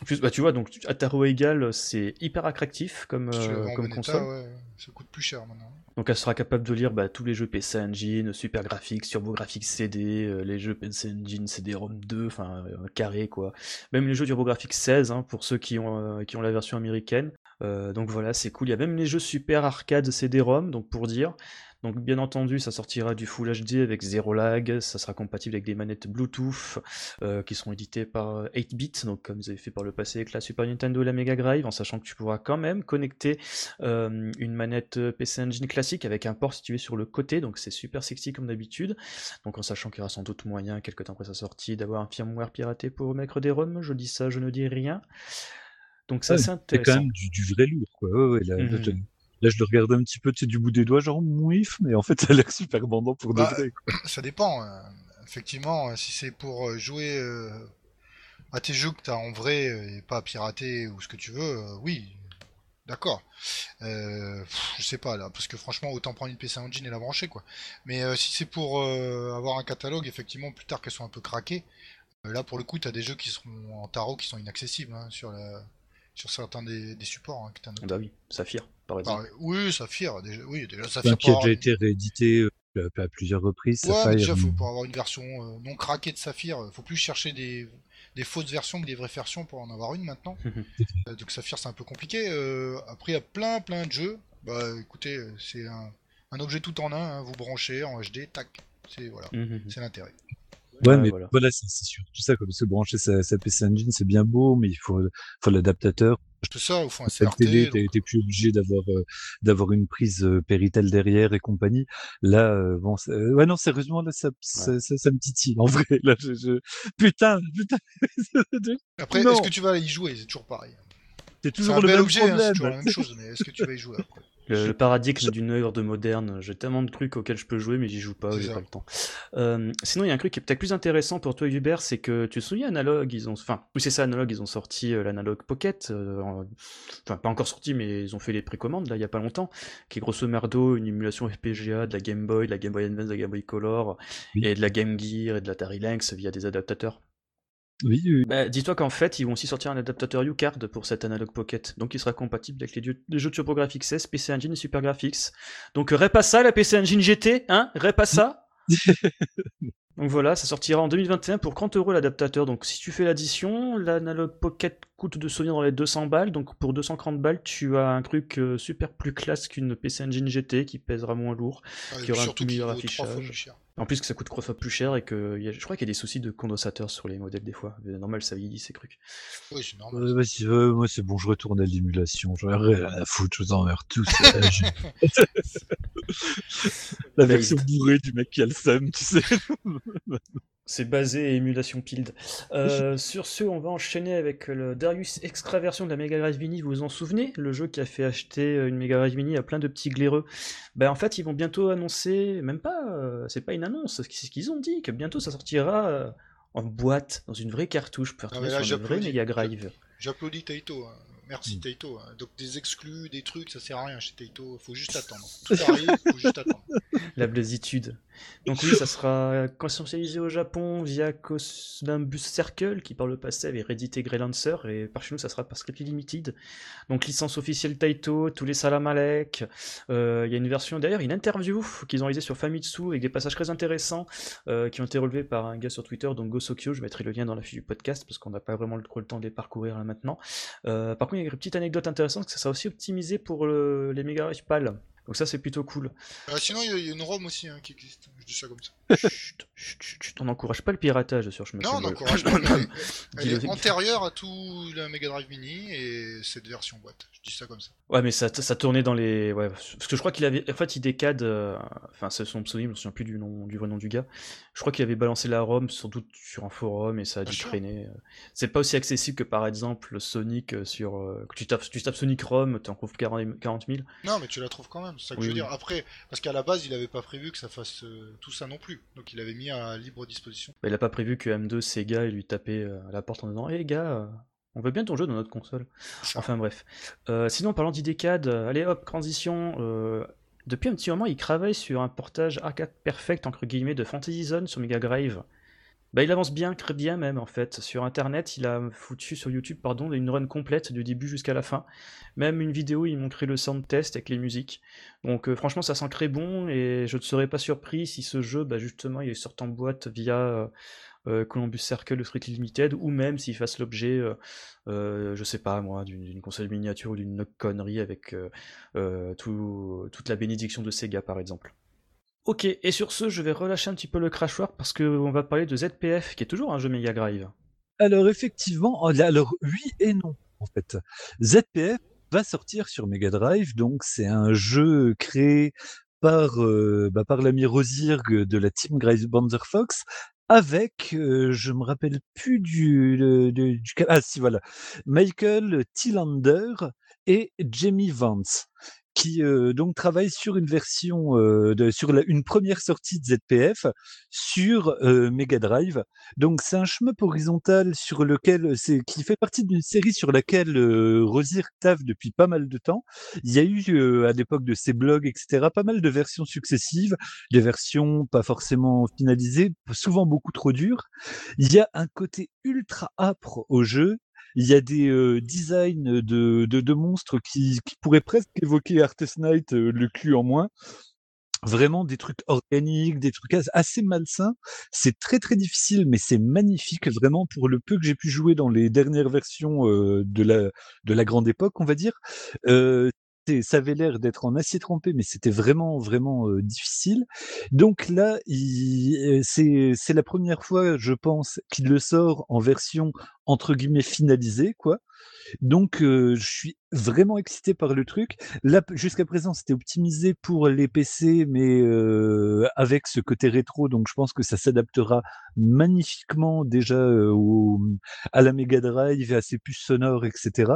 En plus, bah tu vois, donc à tarot égal, c'est hyper attractif comme, euh, comme console. état, ouais, ça coûte plus cher maintenant. Donc elle sera capable de lire bah, tous les jeux PC Engine, Super Graphics, Turbo Graphics CD, euh, les jeux PC Engine, CD-ROM 2, enfin euh, carré quoi. Même les jeux Turbo Graphics 16 hein, pour ceux qui ont, euh, qui ont la version américaine. Euh, donc voilà, c'est cool. Il y a même les jeux Super Arcade CD-ROM, donc pour dire. Donc bien entendu, ça sortira du Full HD avec zéro lag, ça sera compatible avec des manettes Bluetooth euh, qui seront éditées par 8-bit, donc comme vous avez fait par le passé avec la Super Nintendo et la Mega Drive, en sachant que tu pourras quand même connecter euh, une manette euh, PC Engine classique avec un port situé sur le côté, donc c'est super sexy comme d'habitude. Donc en sachant qu'il y aura sans doute moyen, quelques temps après sa sortie, d'avoir un firmware piraté pour remettre des ROM, je dis ça, je ne dis rien. Donc ça Ouais, c'est C'est intéressant. quand même du, du vrai lourd, quoi. Ouais, Mhm. je- là, je le regarde un petit peu tu sais, du bout des doigts, genre mouif, mais en fait, ça a l'air super bandant pour de Bah, vrai. Quoi. Ça dépend. euh, effectivement, euh, si c'est pour euh, jouer euh, à tes jeux que t'as en vrai et pas pirater ou ce que tu veux, euh, oui, d'accord. Euh, je sais pas là, parce que franchement, autant prendre une PC Engine et la brancher quoi. Mais euh, si c'est pour euh, avoir un catalogue, effectivement, plus tard qu'elles sont un peu craquées, là pour le coup, t'as des jeux qui seront en tarot qui sont inaccessibles hein, sur la sur certains des, des supports hein, que t'as noté. Bah oui, Saphir, par exemple. Bah, oui, Saphir, déjà, oui, déjà Saphir qui a déjà été réédité euh, à, plusieurs reprises. Ouais, Sapphire, déjà, faut, pour avoir une version euh, non craquée de Saphir, euh, faut plus chercher des, des fausses versions que des vraies versions pour en avoir une maintenant. Donc Saphir, c'est un peu compliqué. Euh, après, il y a plein, plein de jeux. Bah, écoutez, c'est un, un objet tout en un. hein, vous branchez en HD, tac, C'est voilà, Mhm. c'est l'intérêt. Ouais, mais voilà. voilà, c'est c'est sûr. Tout ça, comme se brancher sa, sa PC Engine, c'est bien beau, mais il faut, faut l'adaptateur. C'est ça, au fond, un La télé, t'es donc- plus obligé d'avoir euh, d'avoir une prise euh, Péritel derrière et compagnie. Là, euh, bon, c'est- euh, ouais, non, sérieusement, là, ça, ça, ça, ça me titille. En vrai, là, je, je... putain, putain, Après, est-ce que tu vas y jouer? C'est toujours pareil. c'est C'est toujours un le bel même objet, hein, c'est toujours la même chose, mais est-ce que tu vas y jouer après? Le, le paradigme d'une heure de moderne, j'ai tellement de trucs auxquels je peux jouer, mais j'y joue pas, j'ai pas le temps. Euh, sinon, il y a un truc qui est peut-être plus intéressant pour toi, Hubert, c'est que tu te souviens, Analog, ils ont, enfin, oui, c'est ça, Analog, ils ont sorti euh, l'Analog Pocket, euh, en- enfin, pas encore sorti, mais ils ont fait les précommandes, là, il y a pas longtemps, qui est grosso merdo une émulation FPGA de la Game Boy, de la Game Boy Advance, de la Game Boy Color, Oui. et de la Game Gear et de l'Atari Lynx via des adaptateurs. Oui, oui. Bah, dis-toi qu'en fait, ils vont aussi sortir un adaptateur U-Card pour cet Analog Pocket. Donc, il sera compatible avec les, dieux- les jeux de TurboGrafx 16, PC Engine et Super Graphics. Donc, répas ça, la PC Engine GT, hein Répas ça Donc voilà, ça sortira en 2021 pour 30 euros l'adaptateur. Donc, si tu fais l'addition, l'Analog Pocket coûte de souvenir dans les 200 balles. Donc, pour 230 balles, tu as un truc euh, super plus classe qu'une PC Engine GT qui pèsera moins lourd. Ouais, Qui aura un tout meilleur affichage. En plus, que ça coûte trois fois plus cher et que il y a- je crois qu'il y a des soucis de condensateur sur les modèles des fois. Normal, ça vieillit ces trucs. Oui, c'est normal. Euh, euh, moi c'est bon, je retourne à l'émulation. J'en ai rien à foutre, je vous emmerde tous. Je- La Bah, version bourrée du mec qui a le seum, tu sais. C'est basé émulation Pild. Euh, sur ce, on va enchaîner avec le Darius Extraversion de la Mega Drive Mini. Vous vous en souvenez? Le jeu qui a fait acheter une Mega Drive Mini à plein de petits glaireux. Ben, en fait, ils vont bientôt annoncer, même pas, euh, c'est pas une annonce, c'est ce qu'ils ont dit, que bientôt ça sortira euh, en boîte, dans une vraie cartouche, pour là, sur une vraie j'applaudis. Mega Drive. J'applaudis Taito. hein. Merci Mm. Taito. hein. Donc des exclus, des trucs, ça sert à rien chez Taito. Faut juste attendre. Tout arrive, faut juste attendre. La blasitude. Donc oui, ça sera conscientisé au Japon via Columbus Circle, qui par le passé avait réédité Grey Lancer, et par chez nous, ça sera par Script Limited. Donc licence officielle Taito, tous les Salam Alek. Euh, Il y a une version, d'ailleurs, une interview qu'ils ont réalisée sur Famitsu, avec des passages très intéressants, euh, qui ont été relevés par un gars sur Twitter, donc Gosokyo, je mettrai le lien dans la fiche du podcast, parce qu'on n'a pas vraiment trop le temps de les parcourir là maintenant. Euh, par contre, il y a une petite anecdote intéressante, que ça sera aussi optimisé pour le- les Mega Drive PAL. Donc ça, c'est plutôt cool. Euh, sinon, il y, a- une ROM aussi hein, qui existe. Dis ça comme ça. Chut, chut, chut, on n'encourage pas le piratage sur chemin. Non, on n'encourage pas. Elle, elle est antérieure à tout la Mega Drive Mini et cette version boîte. Je dis ça comme ça. Ouais, mais ça, ça tournait dans les. Ouais, parce que je crois qu'il avait. En fait, il décade. euh, Enfin, c'est son pseudonyme, je me souviens plus du, nom, du vrai nom du gars. Je crois qu'il avait balancé la ROM, sans doute sur un forum, et ça a dû traîner. euh. C'est pas aussi accessible que par exemple Sonic euh, sur. tu tapes, tu tapes Sonic ROM, tu en trouves 40, 40 000. Non, mais tu la trouves quand même. C'est ça que Oui, je veux oui. dire. Après, parce qu'à la base, il avait pas prévu que ça fasse euh, tout ça non plus. Donc, il avait mis à libre disposition. Il a pas prévu que M2 Sega il lui tapait euh, à la porte en disant Hé gars, euh, on veut bien ton jeu dans notre console. Enfin bref. Euh, sinon, parlant d'IDCAD, allez hop, transition. euh, depuis un petit moment, il travaille sur un portage arcade perfect entre guillemets de Fantasy Zone sur Mega Drive. Bah, il avance bien, très bien même en fait. Sur internet, il a foutu sur YouTube pardon, une run complète du début jusqu'à la fin. Même une vidéo, il montrait le sound test avec les musiques. Donc euh, franchement, ça sent très bon et je ne serais pas surpris si ce jeu, bah, justement, il sort en boîte via euh, euh, Columbus Circle ou Street Limited, ou même s'il fasse l'objet, je sais pas moi, d'une console miniature ou d'une connerie avec tout- toute la bénédiction de Sega par exemple. Ok, et sur ce, je vais relâcher un petit peu le crachoir parce qu'on va parler de ZPF, qui est toujours un jeu Mega Drive. Alors effectivement, oh, alors oui et non en fait. ZPF va sortir sur Mega Drive, donc c'est un jeu créé par euh, bah, par l'ami Rosirg de la team Banzer Fox avec, euh, je me rappelle plus du, du ca- ah si voilà, Michael Tillander et Jamie Vance qui euh, donc travaillent sur une version euh, de, sur la- une première sortie de ZPF sur euh, Mega Drive donc c'est un shmup horizontal sur lequel c'est qui fait partie d'une série sur laquelle euh, Rosier taffe depuis pas mal de temps. Il y a eu euh, à l'époque de ses blogs etc pas mal de versions successives, des versions pas forcément finalisées, souvent beaucoup trop dures. Il y a un côté ultra âpre au jeu. Il y a des euh, designs de, de, de monstres qui, qui pourraient presque évoquer Artist Knight, euh, le cul en moins vraiment des trucs organiques, des trucs as- assez malsains. C'est très très difficile, mais c'est magnifique vraiment pour le peu que j'ai pu jouer dans les dernières versions euh, de la de la grande époque, on va dire. Euh, ça avait l'air d'être en acier trempé, mais c'était vraiment, vraiment difficile. Donc là, c'est c'est la première fois, je pense, qu'il le sort en version entre guillemets finalisée, quoi. Donc, je suis vraiment excité par le truc. Là, jusqu'à présent, c'était optimisé pour les PC, mais avec ce côté rétro, donc je pense que ça s'adaptera magnifiquement déjà au, à la Mega Drive, à ses puces sonores, etc.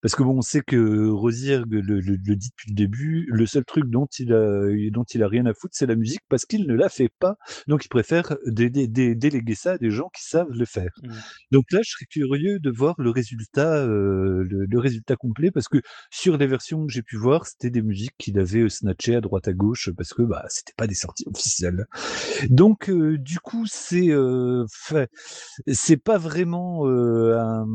Parce que bon, on sait que Rosier le, le, dit depuis le début, le seul truc dont il a, dont il a rien à foutre, c'est la musique, parce qu'il ne la fait pas. Donc, il préfère déléguer ça à des gens qui savent le faire. Mmh. Donc là, je serais curieux de voir le résultat, le, le, résultat complet parce que sur les versions que j'ai pu voir, c'était des musiques qu'il avait snatchées à droite à gauche parce que bah c'était pas des sorties officielles. Donc du coup, c'est c'est pas vraiment un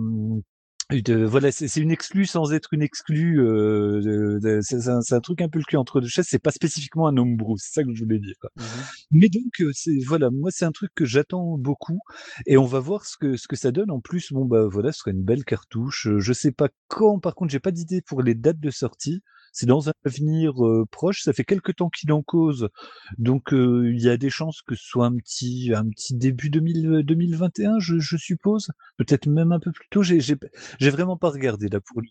voilà, c'est une exclue sans être une exclue. Euh, c'est un, truc un peu le cul entre deux chaises. C'est pas spécifiquement un homebrew, c'est ça que je voulais dire. Mmh Mais donc, c'est voilà, moi c'est un truc que j'attends beaucoup, et on va voir ce que ce que ça donne. En plus, bon bah voilà, ce serait une belle cartouche. Je sais pas quand. Par contre, j'ai pas d'idée pour les dates de sortie c'est dans un avenir proche. Ça fait quelques temps qu'il en cause, donc il y a des chances que ce soit un petit, un petit début 2021, je, je suppose, peut-être même un peu plus tôt. J'ai, j'ai, vraiment pas regardé là pour le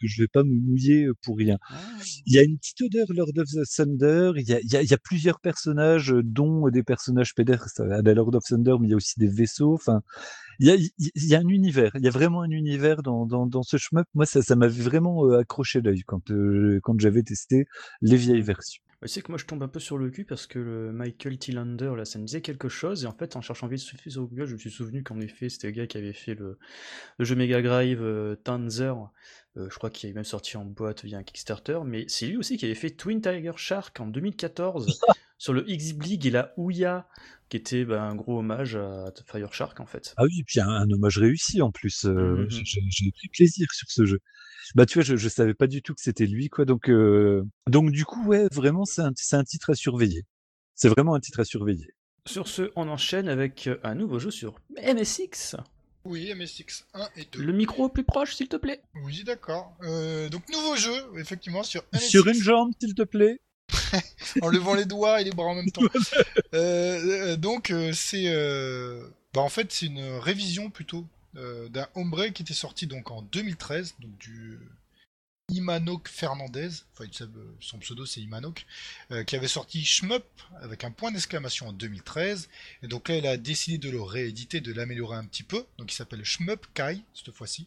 que je vais pas me mouiller pour rien. Ah. Il y a une petite odeur Lord of the Thunder. Il y a, il y a, il y a plusieurs personnages, dont des personnages pédestres à la Lord of Thunder, mais il y a aussi des vaisseaux. Enfin, il y a, il y a un univers. Il y a vraiment un univers dans, dans, dans ce shmup. Moi, ça, ça m'avait vraiment accroché l'œil quand, quand j'avais testé les vieilles versions. Tu sais que moi je tombe un peu sur le cul parce que le Michael Tillander là ça me disait quelque chose et en fait en cherchant vite sur Google je me suis souvenu qu'en effet c'était le gars qui avait fait le, le jeu Mega Drive euh, Tanzer euh, je crois qu'il est même sorti en boîte via un Kickstarter, mais c'est lui aussi qui avait fait Twin Tiger Shark en 2014 sur le x League et la Ouya, qui était bah, un gros hommage à Fire Shark en fait. Ah oui, puis un, un hommage réussi en plus. Euh, mmh j'ai pris plaisir sur ce jeu. Bah tu vois, je, je savais pas du tout que c'était lui quoi, donc euh, donc du coup ouais, vraiment c'est un, un titre à surveiller. C'est vraiment un titre à surveiller. Sur ce, on enchaîne avec un nouveau jeu sur MSX. Oui, MSX 1 et 2. Le micro plus proche, s'il te plaît. Oui, d'accord. Euh, donc, nouveau jeu, effectivement, sur MSX. Sur une jambe, s'il te plaît. en levant les doigts et les bras en même temps. Euh, euh, donc, c'est. Bah, en fait, c'est une révision plutôt d'un Hombre qui était sorti donc en 2013, donc du Imanok Fernandez, enfin son pseudo c'est Imanok, euh, qui avait sorti Shmup avec un point d'exclamation en 2013. Et donc là, il a décidé de le rééditer, de l'améliorer un petit peu. Donc il s'appelle Shmup Kai cette fois-ci.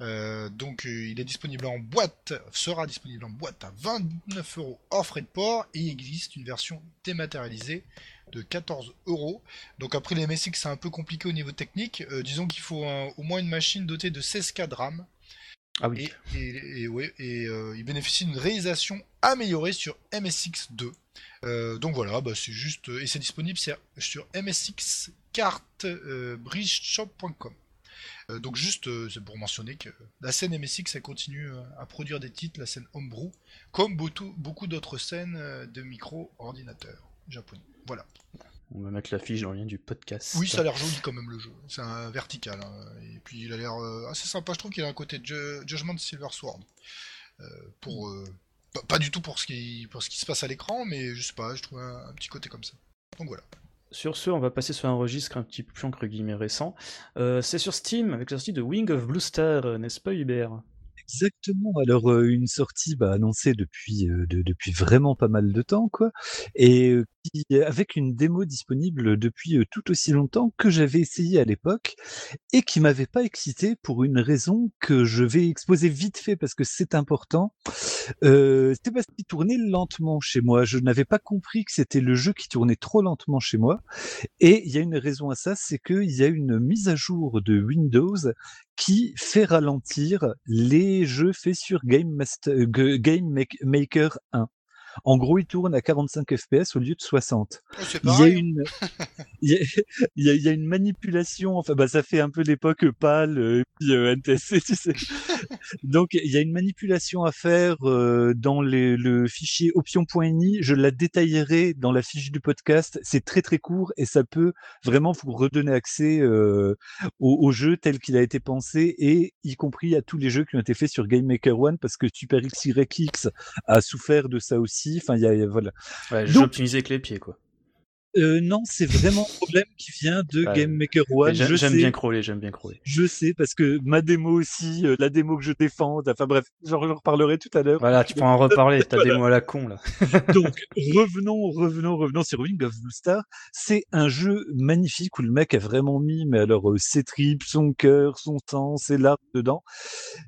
Euh, donc euh, il est disponible en boîte, sera disponible en boîte à 29 euros hors frais de port et il existe une version dématérialisée de 14 euros. Donc après les MSX c'est un peu compliqué au niveau technique. disons qu'il faut au moins une machine dotée de 16K de RAM ah oui. Et, et, euh, il bénéficie d'une réalisation améliorée sur MSX2. Euh, donc voilà, bah, c'est juste. Et c'est disponible sur msxcartbridgeshop.com. Euh, donc juste, c'est pour mentionner que la scène MSX, elle continue à produire des titres, la scène Homebrew, comme beaucoup, beaucoup d'autres scènes de micro-ordinateurs japonais. Voilà. On va mettre l'affiche dans le lien du podcast. Oui, ça a l'air joli quand même le jeu. C'est un vertical. Hein. Et puis il a l'air euh, assez sympa. Je trouve qu'il a un côté Judgment Silver Sword. Euh, pour, euh, pas, du tout pour ce, qui, pour ce qui se passe à l'écran, mais je sais pas, je trouve un, petit côté comme ça. Donc voilà. Sur ce, on va passer sur un registre un petit peu plus entre guillemets récent. c'est sur Steam avec la sortie de Wing of Blue Star, n'est-ce pas Hubert? Exactement. Alors, une sortie, bah, annoncée depuis, depuis vraiment pas mal de temps, quoi et avec une démo disponible depuis, tout aussi longtemps, que j'avais essayé à l'époque et qui m'avait pas excité pour une raison que je vais exposer vite fait parce que c'est important. c'était parce qu'il tournait lentement chez moi. Je n'avais pas compris que c'était le jeu qui tournait trop lentement chez moi et il y a une raison à ça, c'est qu'il y a une mise à jour de Windows qui fait ralentir les jeux faits sur Game, Master, Game Maker 1. En gros, il tourne à 45 FPS au lieu de 60. c'est Il y a pareil. hein. une, il y a, il y a- il y a une manipulation. Enfin, bah, ça fait un peu l'époque PAL euh, et puis euh, NTSC, tu sais. Donc, il y a une manipulation à faire euh, dans les- le fichier option.ini. Je la détaillerai dans la fiche du podcast. C'est très très court et ça peut vraiment vous redonner accès euh, au, au jeu tel qu'il a été pensé et y compris à tous les jeux qui ont été faits sur Game Maker One parce que Super XYX a souffert de ça aussi. Enfin, il y a, voilà. Ouais, avec les pieds, quoi. Euh, non, c'est vraiment un problème qui vient de. Game Maker One. J'aime bien crawler, j'aime bien crawler. je sais, parce que ma démo aussi, euh, la démo que je défends, enfin bref, j'en reparlerai tout à l'heure. Voilà, tu peux en reparler, ta démo à la con, là. Donc, revenons, revenons, revenons sur Wing of Blue Star. C'est un jeu magnifique où le mec a vraiment mis, mais alors, euh, ses tripes, son cœur, son sang, ses larmes dedans.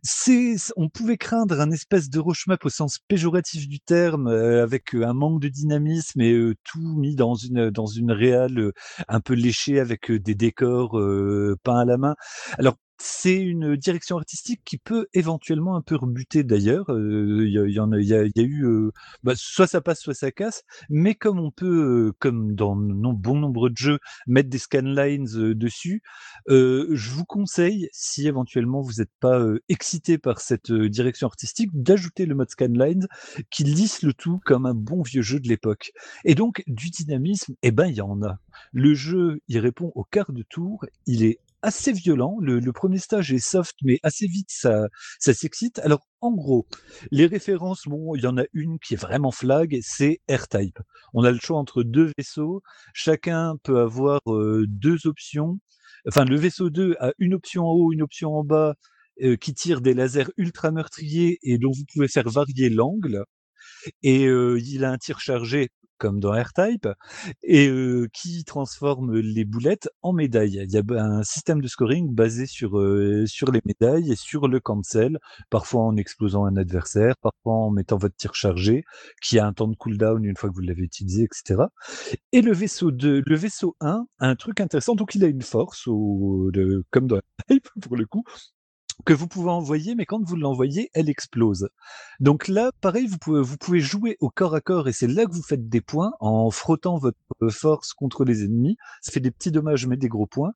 C'est, on pouvait craindre un espèce de map au sens péjoratif du terme, avec un manque de dynamisme et tout mis dans une, dans une réale euh, un peu léchée avec euh, des décors euh, peints à la main. Alors, c'est une direction artistique qui peut éventuellement un peu rebuter d'ailleurs. Euh, Il y, a- il y en a, il y a, y a eu, euh, bah, soit ça passe, soit ça casse. Mais comme on peut, euh, comme dans bon nombre de jeux, mettre des scanlines euh, dessus, euh, je vous conseille, si éventuellement vous n'êtes pas euh, excité par cette euh, direction artistique, d'ajouter le mode scanlines qui lisse le tout comme un bon vieux jeu de l'époque. Et donc, du dynamisme, eh ben, il y en a. Le jeu, il répond au quart de tour, il est assez violent. Le, le premier stage est soft, mais assez vite, ça, ça s'excite. Alors, en gros, les références, bon, il y en a une qui est vraiment flag, c'est R-Type. On a le choix entre deux vaisseaux. Chacun peut avoir euh, deux options. Enfin, le vaisseau 2 a une option en haut, une option en bas, euh, qui tire des lasers ultra meurtriers et dont vous pouvez faire varier l'angle. Et euh, il a un tir chargé comme dans R-Type, et qui transforme les boulettes en médailles. Il y a un système de scoring basé sur, sur les médailles et sur le cancel, parfois en explosant un adversaire, parfois en mettant votre tir chargé, qui a un temps de cooldown une fois que vous l'avez utilisé, etc. Et le vaisseau 2, le vaisseau 1 a un truc intéressant, donc il a une force, de, comme dans R-Type pour le coup, que vous pouvez envoyer, mais quand vous l'envoyez, elle explose. Donc là, pareil, vous pouvez, vous pouvez jouer au corps à corps et c'est là que vous faites des points en frottant votre force contre les ennemis. Ça fait des petits dommages, mais des gros points.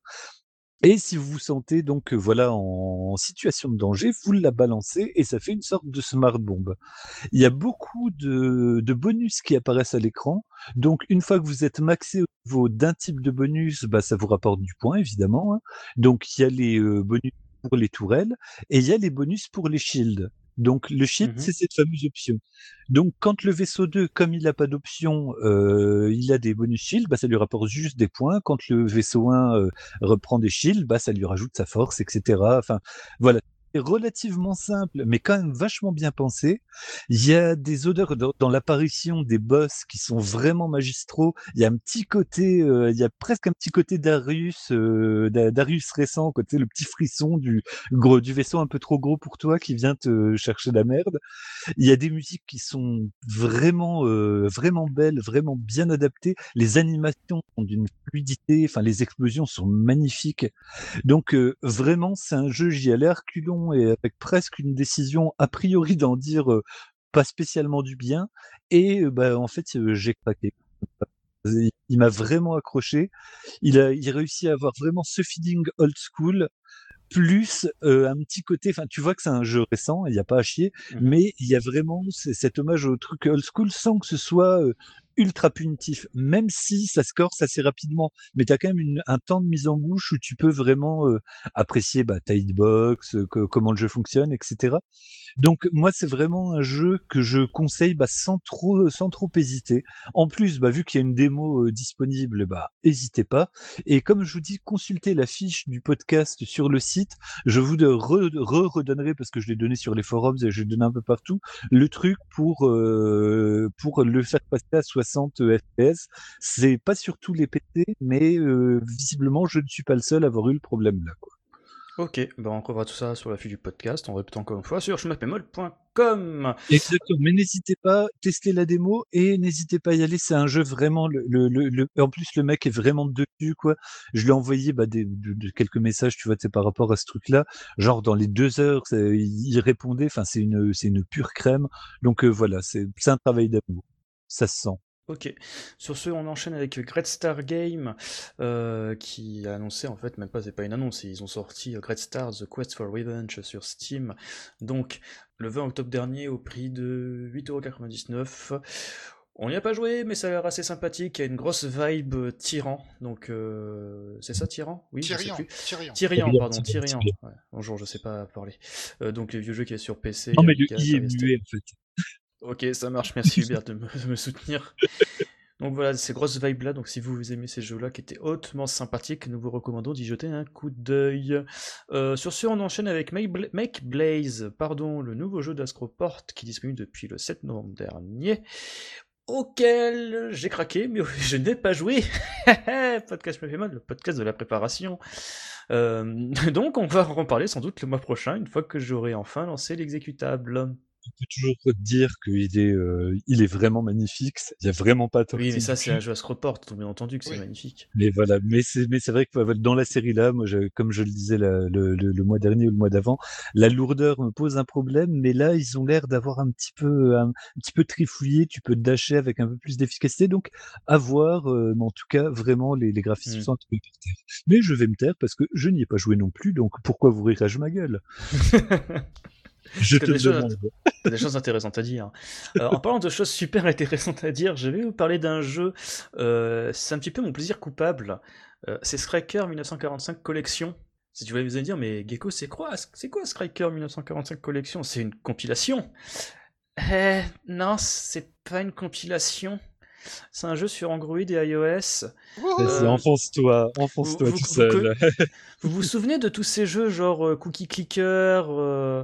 Et si vous vous sentez donc euh, voilà en situation de danger, vous la balancez et ça fait une sorte de smart bomb. Il y a beaucoup de, de bonus qui apparaissent à l'écran. Donc une fois que vous êtes maxé au niveau d'un type de bonus, bah, ça vous rapporte du point évidemment. hein. Donc il y a les euh, bonus pour les tourelles et il y a les bonus pour les shields. Donc le shield, Mhm. c'est cette fameuse option. Donc quand le vaisseau 2, comme il n'a pas d'option, euh, il a des bonus shield, bah, ça lui rapporte juste des points. Quand le vaisseau 1 euh, reprend des shields, bah, ça lui rajoute sa force, etc. Enfin voilà, relativement simple, mais quand même vachement bien pensé. Il y a des odeurs dans, dans l'apparition des boss qui sont vraiment magistraux. Il y a un petit côté, euh, il y a presque un petit côté Darius, euh, Da- Darius récent, côté le petit frisson du gros du vaisseau un peu trop gros pour toi qui vient te chercher la merde. Il y a des musiques qui sont vraiment, euh, vraiment belles, vraiment bien adaptées. Les animations sont d'une fluidité, enfin les explosions sont magnifiques. Donc vraiment, c'est un jeu, j'y allais à et avec presque une décision a priori d'en dire euh, pas spécialement du bien. Et euh, bah, en fait, j'ai craqué. Il m'a vraiment accroché. Il a, il réussit à avoir vraiment ce feeling old school, plus euh, un petit côté. Enfin, tu vois que c'est un jeu récent, il n'y a pas à chier, Mhm. mais il y a vraiment cet hommage au truc old school sans que ce soit euh, ultra punitif, même si ça se corse assez rapidement. Mais tu as quand même une- un temps de mise en bouche où tu peux vraiment euh, apprécier bah, ta hitbox, euh, que- comment le jeu fonctionne, etc. Donc moi c'est vraiment un jeu que je conseille bah, sans trop sans trop hésiter. En plus, bah, vu qu'il y a une démo euh, disponible, bah hésitez pas. Et comme je vous dis, consultez la fiche du podcast sur le site. Je vous re, re- redonnerai parce que je l'ai donné sur les forums et je l'ai donné un peu partout le truc pour euh, pour le faire passer à 60 FPS. C'est pas sur tous les PC, mais euh, visiblement je ne suis pas le seul à avoir eu le problème là. Quoi. Ok, bah on retrouvera tout ça sur la fiche du podcast, on répète encore une fois sur schmapemol.com. Exactement, mais n'hésitez pas, testez la démo et n'hésitez pas à y aller. C'est un jeu vraiment, le, le, le, le- en plus le mec est vraiment dessus quoi. Je lui ai envoyé bah, des, de- de- quelques messages, tu vois, par rapport à ce truc-là. Genre dans les deux heures, il il répondait. Enfin, c'est une, pure crème. Donc euh, voilà, c'est c'est un travail d'amour. ça se sent. Ok. Sur ce, on enchaîne avec Great Star Game, euh, qui a annoncé, en fait, même pas, c'est pas une annonce, ils ont sorti Great Star The Quest for Revenge sur Steam, donc le 20 octobre dernier au prix de 8,99€. On n'y a pas joué, mais ça a l'air assez sympathique. Il y a une grosse vibe tyran. Donc, euh, c'est ça, tyran? Oui, Tyrian. Tyrian. Tyrian, pardon, Tyrian. bonjour, je sais pas parler. Euh, donc, les vieux jeux qui est sur PC. Non, mais le I est muet, en fait. Ok, ça marche, merci Hubert de, me, soutenir. Donc voilà, ces grosses vibes là, donc si vous aimez ces jeux là qui étaient hautement sympathiques, nous vous recommandons d'y jeter un coup d'œil. Euh, sur ce, on enchaîne avec Make Blaze, pardon, le nouveau jeu d'Ascroport qui est disponible depuis le 7 novembre dernier auquel j'ai craqué, mais je n'ai pas joué. podcast me fait mal, le podcast de la préparation. Euh, donc on va en parler sans doute le mois prochain, une fois que j'aurai enfin lancé l'exécutable on peut toujours dire qu'il est, euh, il est vraiment magnifique. Il n'y a vraiment pas Oui, mais ça, c'est un jeu à se reporte, bien entendu que c'est magnifique. Mais voilà, mais c'est, mais c'est vrai que dans la série là, moi, comme je le disais le, le, mois dernier ou le mois d'avant, la lourdeur me pose un problème, mais là, ils ont l'air d'avoir un petit peu, un, petit peu trifouillé. Tu peux te dasher avec un peu plus d'efficacité, donc à voir. Euh, mais en tout cas, vraiment, les, les graphismes mmh. sont un peu Mais je vais me taire parce que je n'y ai pas joué non plus, donc pourquoi vous rirez-je ma gueule? Je te demande. des choses intéressantes à dire. Euh, en parlant de choses super intéressantes à dire, je vais vous parler d'un jeu. Euh, c'est un petit peu mon plaisir coupable. Euh, c'est Striker 1945 Collection. Si tu voulais vous dire, mais Gecko, c'est quoi, c'est quoi Striker 1945 Collection? C'est une compilation Eh, non, c'est pas une compilation. C'est un jeu sur Android et iOS. enfonce-toi, enfonce-toi tout seul. Vous, vous, souvenez de tous ces jeux genre Cookie Clicker, euh,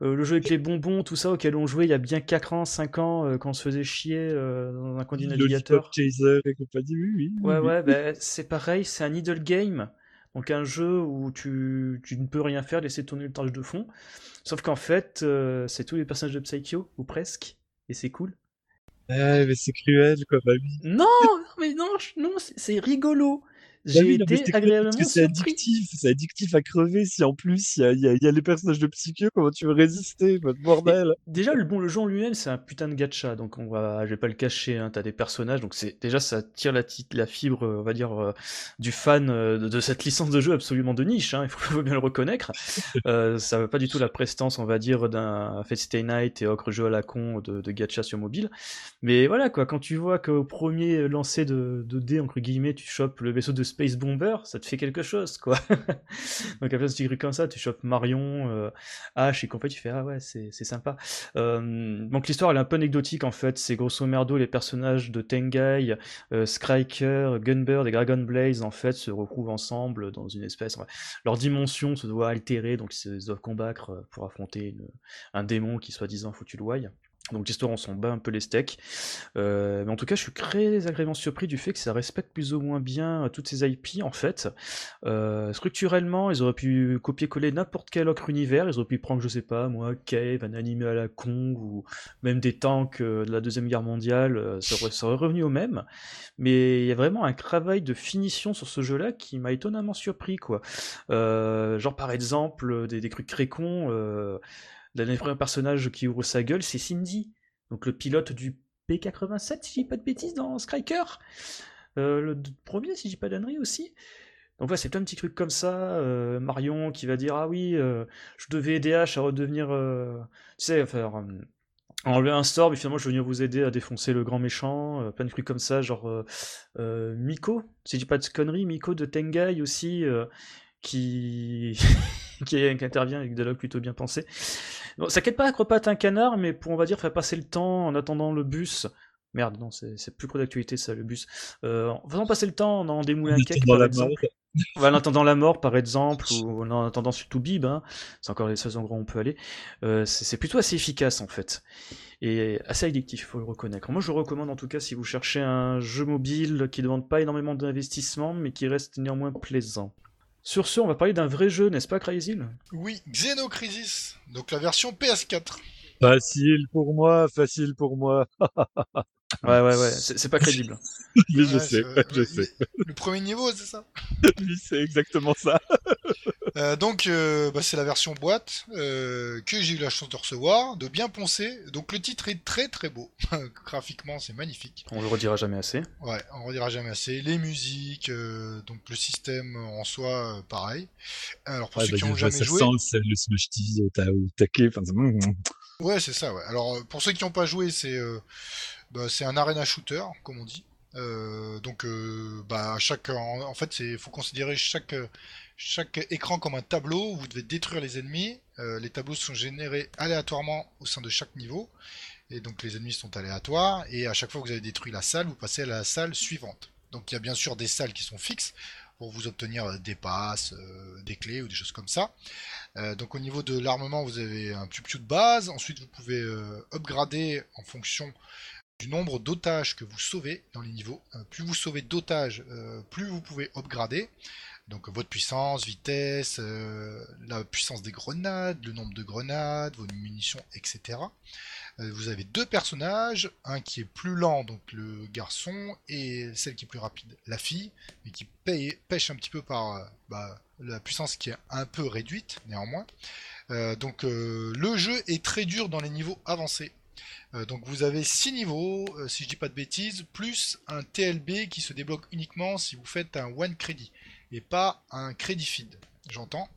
le jeu avec les bonbons, tout ça, auquel on jouait il y a bien 4 ans, 5 ans, euh, quand on se faisait chier euh, dans un coin du navigateur. Chaser et compagnie, oui, oui. Ouais, ouais, bah, c'est pareil, c'est un idle game. Donc un jeu où tu, tu, ne peux rien faire, laisser tourner le tâche de fond. Sauf qu'en fait, c'est tous les personnages de Psycho, ou presque, et c'est cool. Ouais, mais c'est cruel, quoi, bah oui. Non, mais non, non c'est rigolo. Bah j'ai été agréablement c'est addictif, c'est addictif à crever. Si en plus il y a, y a, les personnages de Psycho, comment tu veux résister, votre bordel Déjà, le bon, le jeu en lui-même, c'est un putain de gacha, donc on va, je vais pas le cacher. Hein, T'as des personnages, donc c'est déjà ça tire la, la fibre, on va dire, euh, du fan euh, de, cette licence de jeu absolument de niche. Hein, il faut, bien le reconnaître. euh, ça veut pas du tout la prestance, on va dire, d'un Fate Stay Night et autres jeux à la con de, de gacha sur mobile. Mais voilà quoi, quand tu vois qu'au premier lancer de, de dés entre guillemets, tu chopes le vaisseau de Space Bomber, ça te fait quelque chose, quoi. Donc après, tu comme ça, tu chopes Marion, euh, H et compagnie, tu fais ah ouais, c'est sympa. Euh, donc l'histoire elle est un peu anecdotique en fait, c'est grosso merdo les personnages de Tengai, euh, Skriker, Gunbird et Dragon Blaze en fait se retrouvent ensemble dans une espèce. Leur dimension se doit altérer, donc ils doivent combattre euh, pour affronter un démon qui soi-disant foutu le donc l'histoire on s'en bat un peu les steaks. Euh, mais en tout cas je suis très agréablement surpris du fait que ça respecte plus ou moins bien euh, toutes ces IP en fait. Euh, structurellement ils auraient pu copier-coller n'importe quel autre univers, ils auraient pu prendre je sais pas moi Cave, un animé à la con ou même des tanks de la deuxième guerre mondiale, ça aurait, revenu au même. Mais il y a vraiment un travail de finition sur ce jeu là qui m'a étonnamment surpris quoi. genre par exemple des, des trucs le premier personnage qui ouvre sa gueule, c'est Cindy, donc le pilote du P87, si je dis pas de bêtises, dans Striker. Euh, le premier, si je dis pas d'annerie aussi. Donc voilà, c'est plein de petits trucs comme ça. Euh, Marion qui va dire Ah oui, euh, je devais aider H à redevenir. tu sais, enlever un store, mais finalement je vais venir vous aider à défoncer le grand méchant, plein de trucs comme ça, genre Miko, si je dis pas de conneries, Miko de Tengai aussi, qui... qui, intervient avec des dialogues plutôt bien pensés. Bon, ça quête pas acrobate un canard, mais pour on va dire faire passer le temps en attendant le bus. Merde, non, c'est plus pro d'actualité ça, le bus. Euh, en faisant passer le temps en démouler un cake, par exemple. en attendant la mort, par exemple, ou en attendant surtout Bib, hein. c'est encore les seuls endroits où on peut aller. Euh, c'est plutôt assez efficace en fait. Et assez addictif, il faut le reconnaître. Moi je recommande en tout cas si vous cherchez un jeu mobile qui ne demande pas énormément d'investissement, mais qui reste néanmoins plaisant. Sur ce, on va parler d'un vrai jeu, n'est-ce pas, Crazy Oui, Xenocrisis, donc la version PS4. Facile pour moi, facile pour moi. Ouais, ouais, ouais, c'est pas crédible. oui, je Ouais, sais, ouais, je le- sais. Le premier niveau, c'est ça? Oui, c'est exactement ça. Euh, donc, euh, bah, c'est la version boîte euh, que j'ai eu la chance de recevoir, de bien poncer. Donc, le titre est très très beau. Graphiquement, c'est magnifique. On le redira jamais assez. Ouais, on redira jamais assez. Les musiques, euh, donc le système en soi, euh, pareil. Alors, pour Ouais, ceux bah, qui ont bah, jamais ça joué, sent le, le Smash TV au, ta- au taquet. Enfin, ouais, c'est ça. Ouais. Alors, pour ceux qui n'ont pas joué, c'est euh, bah, c'est un arena shooter, comme on dit. Euh, donc, euh, bah, chaque, en, fait, c'est faut considérer chaque écran comme un tableau où vous devez détruire les ennemis. Euh, les tableaux sont générés aléatoirement au sein de chaque niveau. Et donc les ennemis sont aléatoires. Et à chaque fois que vous avez détruit la salle, vous passez à la salle suivante. Donc il y a bien sûr des salles qui sont fixes pour vous obtenir euh, des passes, des clés ou des choses comme ça. Donc au niveau de l'armement, vous avez un piou de base. Ensuite, vous pouvez upgrader en fonction du nombre d'otages que vous sauvez dans les niveaux. Euh, plus vous sauvez d'otages, euh, plus vous pouvez upgrader. Donc votre puissance, vitesse, euh, la puissance des grenades, le nombre de grenades, vos munitions, etc. Euh, vous avez deux personnages, un qui est plus lent, donc le garçon, et celle qui est plus rapide, la fille, mais qui paye- pêche un petit peu par euh, bah, la puissance qui est un peu réduite néanmoins. Euh, donc euh, le jeu est très dur dans les niveaux avancés. Euh, donc vous avez 6 niveaux, euh, si je dis pas de bêtises, plus un TLB qui se débloque uniquement si vous faites un one credit et pas un credit feed, j'entends.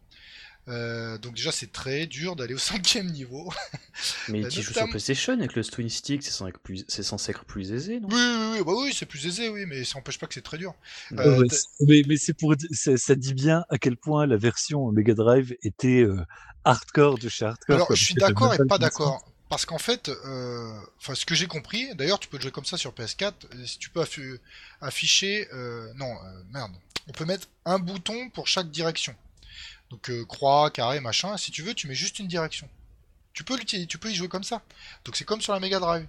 Euh, donc déjà c'est très dur d'aller au cinquième niveau. Mais Bah, tu joues sur notamment- PlayStation avec le Twin Stick, c'est censé être plus, c'est censé être plus aisé, non? Oui, oui, oui, bah oui, c'est plus aisé, oui, mais ça n'empêche pas que c'est très dur. Euh, Ouais, c'est- mais mais c'est pour ça, dit bien à quel point la version Mega Drive était euh, hardcore de chez hardcore. Alors quoi, je suis d'accord et pas d'accord. Parce qu'en fait, euh, enfin ce que j'ai compris, d'ailleurs tu peux jouer comme ça sur PS4, euh, si tu peux affi- afficher, euh, non, merde, on peut mettre un bouton pour chaque direction. Donc euh, croix, carré, machin, si tu veux tu mets juste une direction. Tu peux l'utiliser, tu peux y jouer comme ça. Donc c'est comme sur la Mega Drive.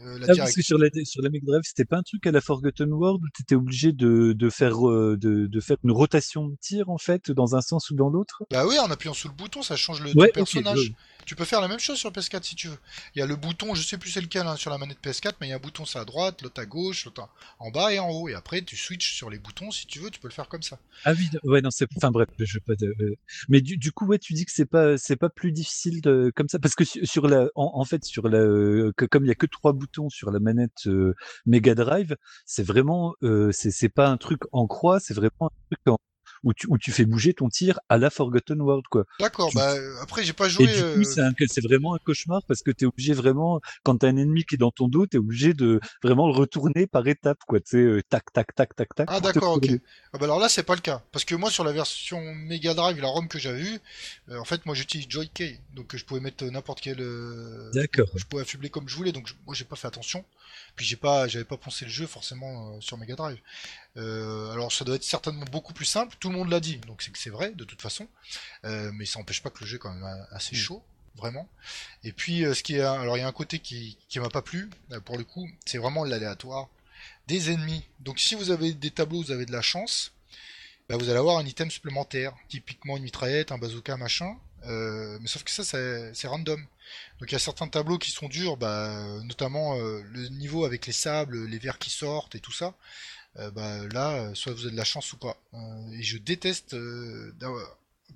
Euh, la Ah, parce direct- que sur la, sur la Mega Drive, c'était pas un truc à la Forgotten World où t'étais obligé de, de faire de, de faire une rotation de tir en fait dans un sens ou dans l'autre? Bah oui, en appuyant sur le bouton, ça change le Ouais, ton ok, personnage. ouais. Tu peux faire la même chose sur PS4 si tu veux. Il y a le bouton, je sais plus c'est lequel hein, sur la manette PS4, mais il y a un bouton c'est à droite, l'autre à gauche, l'autre en bas et en haut. Et après tu switches sur les boutons si tu veux, tu peux le faire comme ça. Ah oui, ouais non c'est enfin bref, je pas de, euh, mais du, coup ouais tu dis que c'est pas c'est pas plus difficile de, comme ça parce que sur, la en, fait sur la euh, que, comme il y a que trois boutons sur la manette euh, Mega Drive, c'est vraiment euh, c'est pas un truc en croix, c'est vraiment un truc en- où tu où tu fais bouger ton tir à la Forgotten World quoi. D'accord, Tu- bah euh, après j'ai pas Et joué. du euh, coup, c'est un- c'est vraiment un cauchemar parce que tu es obligé vraiment, quand t'as un ennemi qui est dans ton dos, tu es obligé de vraiment le retourner par étapes, quoi. Tu sais, euh, tac, tac, tac, tac, tac. Ah d'accord, ok. Ah bah alors là c'est pas le cas. Parce que moi sur la version Mega Drive, la ROM que j'avais euh, en fait moi j'utilise Joy-Key. Donc je pouvais mettre n'importe quel... euh, D'accord. je pouvais affubler comme je voulais, donc je- moi j'ai pas fait attention. Puis j'ai pas, j'avais pas pensé le jeu forcément euh, sur Mega Drive. Euh, alors ça doit être certainement beaucoup plus simple. Tout le monde l'a dit, donc c'est que c'est vrai de toute façon. Euh, mais ça n'empêche pas que le jeu est quand même assez Mm. chaud, vraiment. Et puis euh, ce qui est, alors il y a un côté qui qui m'a pas plu pour le coup, c'est vraiment l'aléatoire des ennemis. Donc si vous avez des tableaux, vous avez de la chance. Bah, vous allez avoir un item supplémentaire, typiquement une mitraillette, un bazooka, machin. Euh, mais sauf que ça, c'est random. Donc il y a certains tableaux qui sont durs, bah, notamment euh, le niveau avec les sables, les vers qui sortent et tout ça. Euh, bah, là, euh, soit vous avez de la chance ou pas. Euh, et je déteste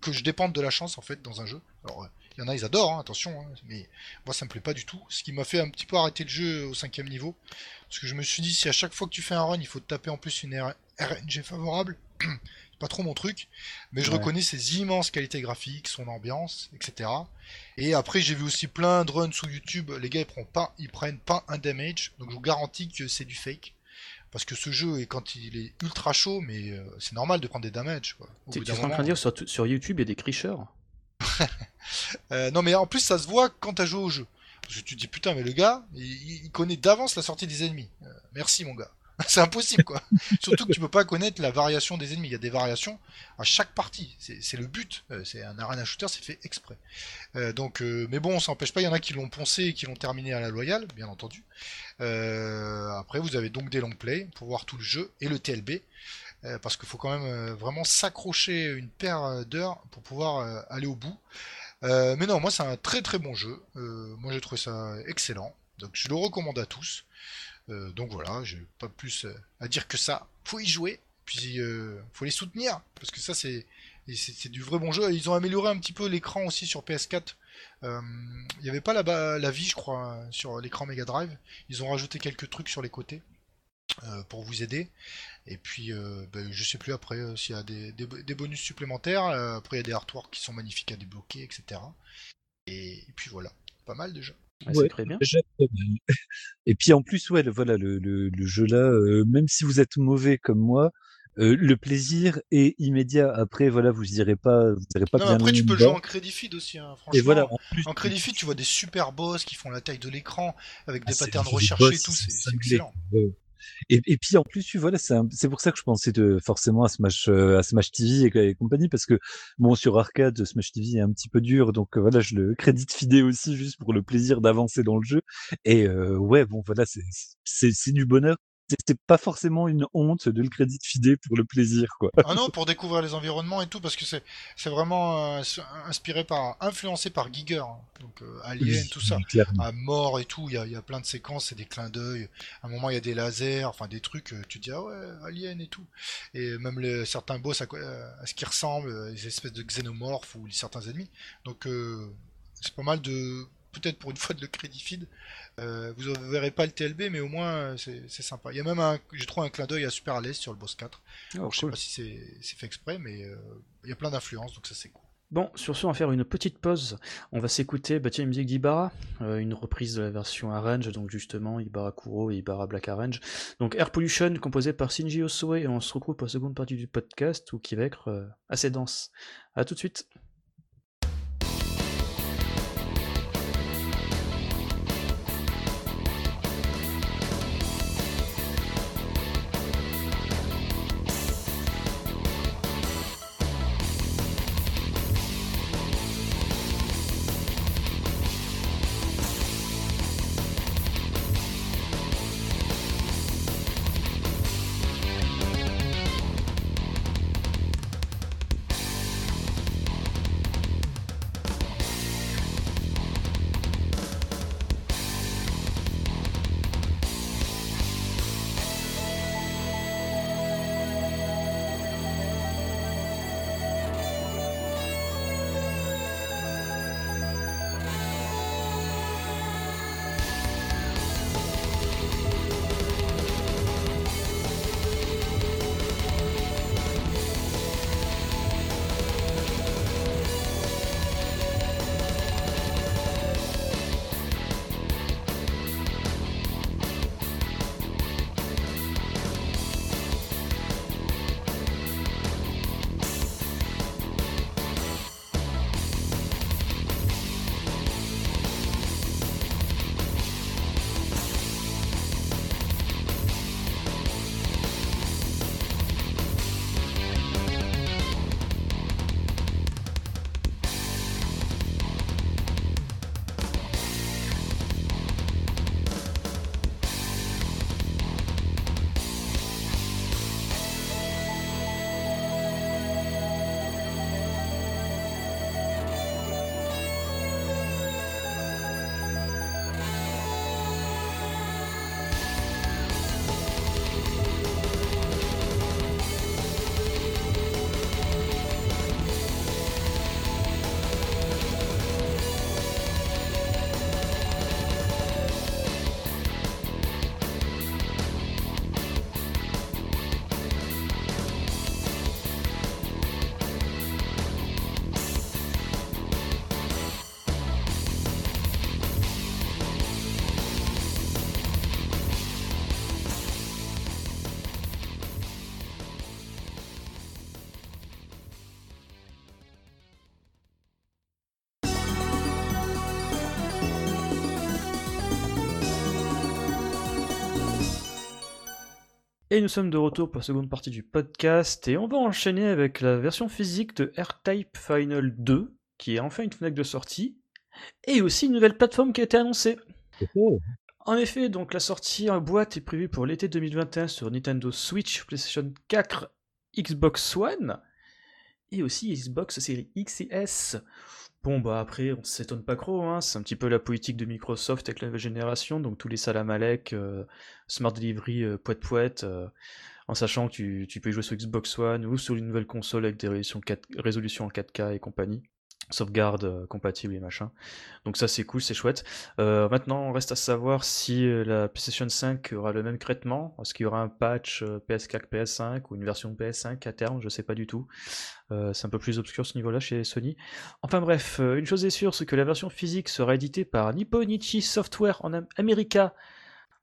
que je dépende de la chance en fait dans un jeu. Alors, il y en a, ils adorent, hein, attention, hein, mais moi ça me plaît pas du tout. Ce qui m'a fait un petit peu arrêter le jeu au cinquième niveau. Parce que je me suis dit, si à chaque fois que tu fais un run, il faut te taper en plus une R- RNG favorable, c'est pas trop mon truc. Mais je Ouais. reconnais ses immenses qualités graphiques, son ambiance, etc. Et après, j'ai vu aussi plein de runs sous YouTube. Les gars, ils prennent pas, ils prennent pas un damage. Donc je vous garantis que c'est du fake. Parce que ce jeu, est quand il est ultra chaud, mais euh, c'est normal de prendre des damages. Quoi. Au Tu es en train de dire sur, sur YouTube, il y a des cricheurs Euh, non, mais en plus, ça se voit quand t'as joué au jeu. Parce que tu te dis, putain, mais le gars, il, il connaît d'avance la sortie des ennemis. Euh, merci, mon gars. c'est impossible, quoi. Surtout que tu peux pas connaître la variation des ennemis. Il y a des variations à chaque partie. C'est le but. Euh, c'est un arena shooter, c'est fait exprès. Euh, donc, euh, mais bon, ça n'empêche pas. Il y en a qui l'ont poncé et qui l'ont terminé à la loyale, bien entendu. Après, vous avez donc des long plays pour voir tout le jeu et le TLB. parce qu'il faut quand même vraiment s'accrocher une paire d'heures pour pouvoir aller au bout. Mais non, moi c'est un très très bon jeu. Moi j'ai trouvé ça excellent. Donc je le recommande à tous. Donc voilà, j'ai pas plus à dire que ça. Faut y jouer, puis faut les soutenir, parce que ça c'est du vrai bon jeu. Ils ont amélioré un petit peu l'écran aussi sur PS4. Il n'y avait pas la, la vie, je crois, sur l'écran Mega Drive. Ils ont rajouté quelques trucs sur les côtés. Euh, pour vous aider. Et puis, euh, ben, je sais plus après euh, s'il y a des, bonus supplémentaires. après, il y a des artworks qui sont magnifiques à débloquer, etc. Et, puis voilà, pas mal déjà. C'est très bien. Et puis en plus, ouais, le, voilà, le, jeu là, même si vous êtes mauvais comme moi, le plaisir est immédiat. Après, voilà, vous irez pas, vous irez pas non, bien Après, tu peux le jouer en crédit feed aussi, hein, franchement. Et voilà, en, plus, en crédit feed, tu vois des super boss qui font la taille de l'écran avec des ah, patterns recherchés et tout, c'est excellent. Et, puis en plus, voilà, c'est pour ça que je pensais de, forcément à Smash, euh, à Smash TV et, compagnie, parce que bon, sur arcade, Smash TV est un petit peu dur, donc euh, voilà, je le crédite fidé aussi juste pour le plaisir d'avancer dans le jeu. Et euh, ouais, bon, voilà, c'est du bonheur c'était pas forcément une honte de le crédit fidé pour le plaisir, quoi. Ah non, pour découvrir les environnements et tout, parce que c'est c'est vraiment euh, inspiré par, influencé par Giger, hein. donc euh, Alien, tout ça, à mort et tout. Il y a, y a plein de séquences, c'est des clins d'œil. À un moment, il y a des lasers, enfin des trucs. Euh, tu te dis ah ouais, Alien et tout. Et même les, certains boss à, à ce qui ressemble, les espèces de xénomorphes ou certains ennemis. Donc c'est pas mal de peut-être pour une fois de le crédit feed. Euh, vous ne verrez pas le TLB, mais au moins euh, c'est sympa. Il y a même un, j'ai trouvé un clin d'œil à Super à sur le boss 4. Oh, je sais pas si c'est fait exprès, mais euh, il y a plein d'influences, donc ça c'est cool. Bon, sur ce, on va faire une petite pause. On va s'écouter tiens, une musique d'Ibarra, une reprise de la version Arrange, donc justement Ibarra Kuro et Ibarra Black Arrange. Donc Air Pollution, composé par Shinji Osoe, et on se retrouve pour la seconde partie du podcast, où qui va être assez dense. A tout de suite. Et nous sommes de retour pour la seconde partie du podcast et on va enchaîner avec la version physique de R-Type Final 2 qui est enfin une fenêtre de sortie et aussi une nouvelle plateforme qui a été annoncée. Oh. En effet, donc la sortie en boîte est prévue pour l'été 2021 sur Nintendo Switch, PlayStation 4, Xbox One et aussi Xbox Series X et S. Bon, bah après, on s'étonne pas trop, hein. c'est un petit peu la politique de Microsoft avec la nouvelle génération, donc tous les Salamalek, euh, Smart Delivery, euh, poète euh, en sachant que tu, peux y jouer sur Xbox One ou sur une nouvelle console avec des résolutions, 4, résolutions en 4K et compagnie sauvegarde euh, compatible et machin. Donc ça c'est cool, c'est chouette. Euh, maintenant, on reste à savoir si la PlayStation 5 aura le même traitement, est-ce qu'il y aura un patch PS4, PS5 ou une version PS5 à terme, je sais pas du tout. C'est un peu plus obscur ce niveau-là chez Sony. Enfin bref, une chose est sûre, c'est que la version physique sera éditée par Nipponichi Software en America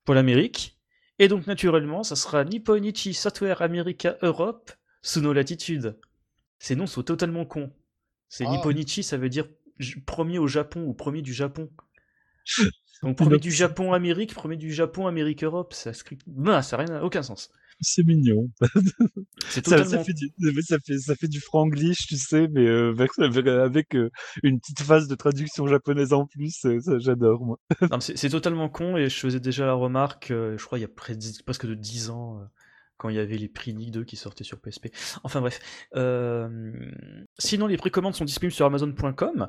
pour l'Amérique. Et donc naturellement, ça sera Nipponichi Software America Europe sous nos latitudes. Ces noms sont totalement cons. C'est ah. Nipponichi, ça veut dire premier au Japon ou premier du Japon. Donc premier du Japon Amérique, premier du Japon Amérique Europe, ça n'a ça rien, aucun sens. C'est mignon. C'est totalement... ça, fait du, ça, fait, ça fait du franglish, tu sais, mais euh, avec, euh, une petite phase de traduction japonaise en plus, j'adore moi. c'est totalement con et je faisais déjà la remarque, euh, je crois il y a presque de 10 ans quand il y avait les prix Nick 2 qui sortaient sur PSP. Enfin bref. Euh, sinon, les précommandes sont disponibles sur Amazon.com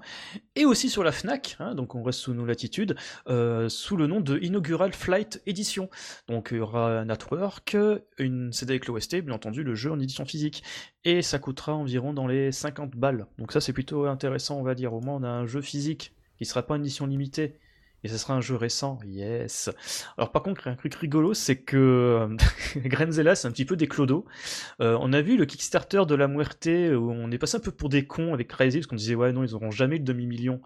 et aussi sur la Fnac, hein, donc on reste sous nos latitudes, euh, sous le nom de Inaugural Flight Edition. Donc il y aura un Network, une CD avec l'OST, bien entendu le jeu en édition physique. Et ça coûtera environ dans les 50 balles. Donc ça c'est plutôt intéressant, on va dire. Au moins on a un jeu physique qui sera pas une édition limitée et ce sera un jeu récent, yes. Alors par contre, un truc rigolo, c'est que euh, Grenzella, c'est un petit peu des clodos. Euh, on a vu le Kickstarter de la Muerte, où on est passé un peu pour des cons avec Crazy, parce qu'on disait, ouais, non, ils auront jamais le demi-million.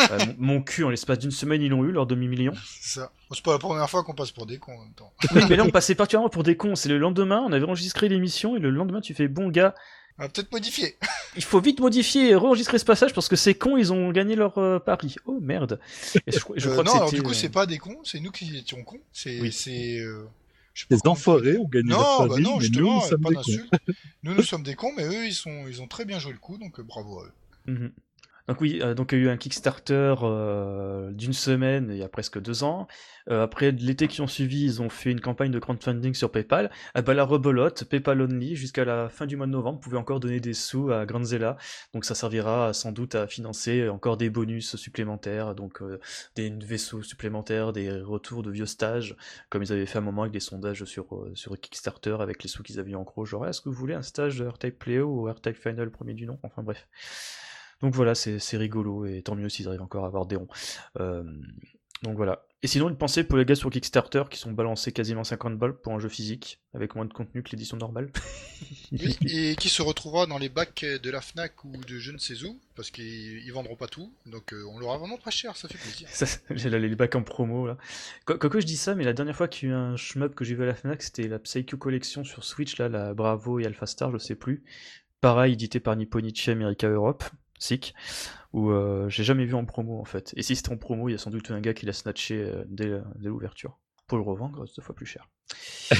Euh, mon, cul, en l'espace d'une semaine, ils l'ont eu, leur demi-million. C'est ça. C'est pas la première fois qu'on passe pour des cons en même temps. oui, mais là, on passait particulièrement pour des cons. C'est le lendemain, on avait enregistré l'émission, et le lendemain, tu fais, bon gars, on va peut-être modifier. Il faut vite modifier et enregistrer ce passage parce que ces cons, ils ont gagné leur euh, pari. Oh merde. je, euh, non, alors du coup, c'est pas des cons, c'est nous qui étions cons. C'est, oui. c'est. Euh, les enfoirés ont gagné leur pari, bah non, mais nous, nous sommes pas des cons. nous, nous sommes des cons, mais eux, ils sont, ils ont très bien joué le coup, donc bravo à eux. Mhm. Donc oui, euh, donc il y a eu un Kickstarter euh, d'une semaine il y a presque deux ans. Euh, après l'été qui ont suivi, ils ont fait une campagne de crowdfunding sur PayPal. Ah bah la rebelote, PayPal only, jusqu'à la fin du mois de novembre, vous pouvez encore donner des sous à Grandzella. Donc ça servira sans doute à financer encore des bonus supplémentaires, donc des vaisseaux supplémentaires, des retours de vieux stages, comme ils avaient fait un moment avec des sondages sur, sur Kickstarter avec les sous qu'ils avaient en gros. Genre, est-ce que vous voulez un stage de R-Type Pleo ou R-Type Final premier du nom? Enfin bref. Donc voilà, c'est rigolo, et tant mieux s'ils arrivent encore à avoir des ronds. Euh, donc voilà. Et sinon, une pensée pour les gars sur Kickstarter qui sont balancés quasiment 50 balles pour un jeu physique, avec moins de contenu que l'édition normale. oui, et qui se retrouvera dans les bacs de la Fnac ou de je ne sais où, parce qu'ils vendront pas tout, donc euh, on l'aura vraiment pas cher, ça fait plaisir. J'ai les bacs en promo là. Quoique je dis ça, mais la dernière fois qu'il y a eu un shmup que j'ai vu à la Fnac, c'était la Psycho Collection sur Switch, là, la Bravo et Alpha Star, je sais plus. Pareil, édité par Nipponichi America Europe. Sick, où euh, j'ai jamais vu en promo en fait. Et si c'était en promo, il y a sans doute un gars qui l'a snatché euh, dès, l'ouverture. Pour le revendre deux fois plus cher.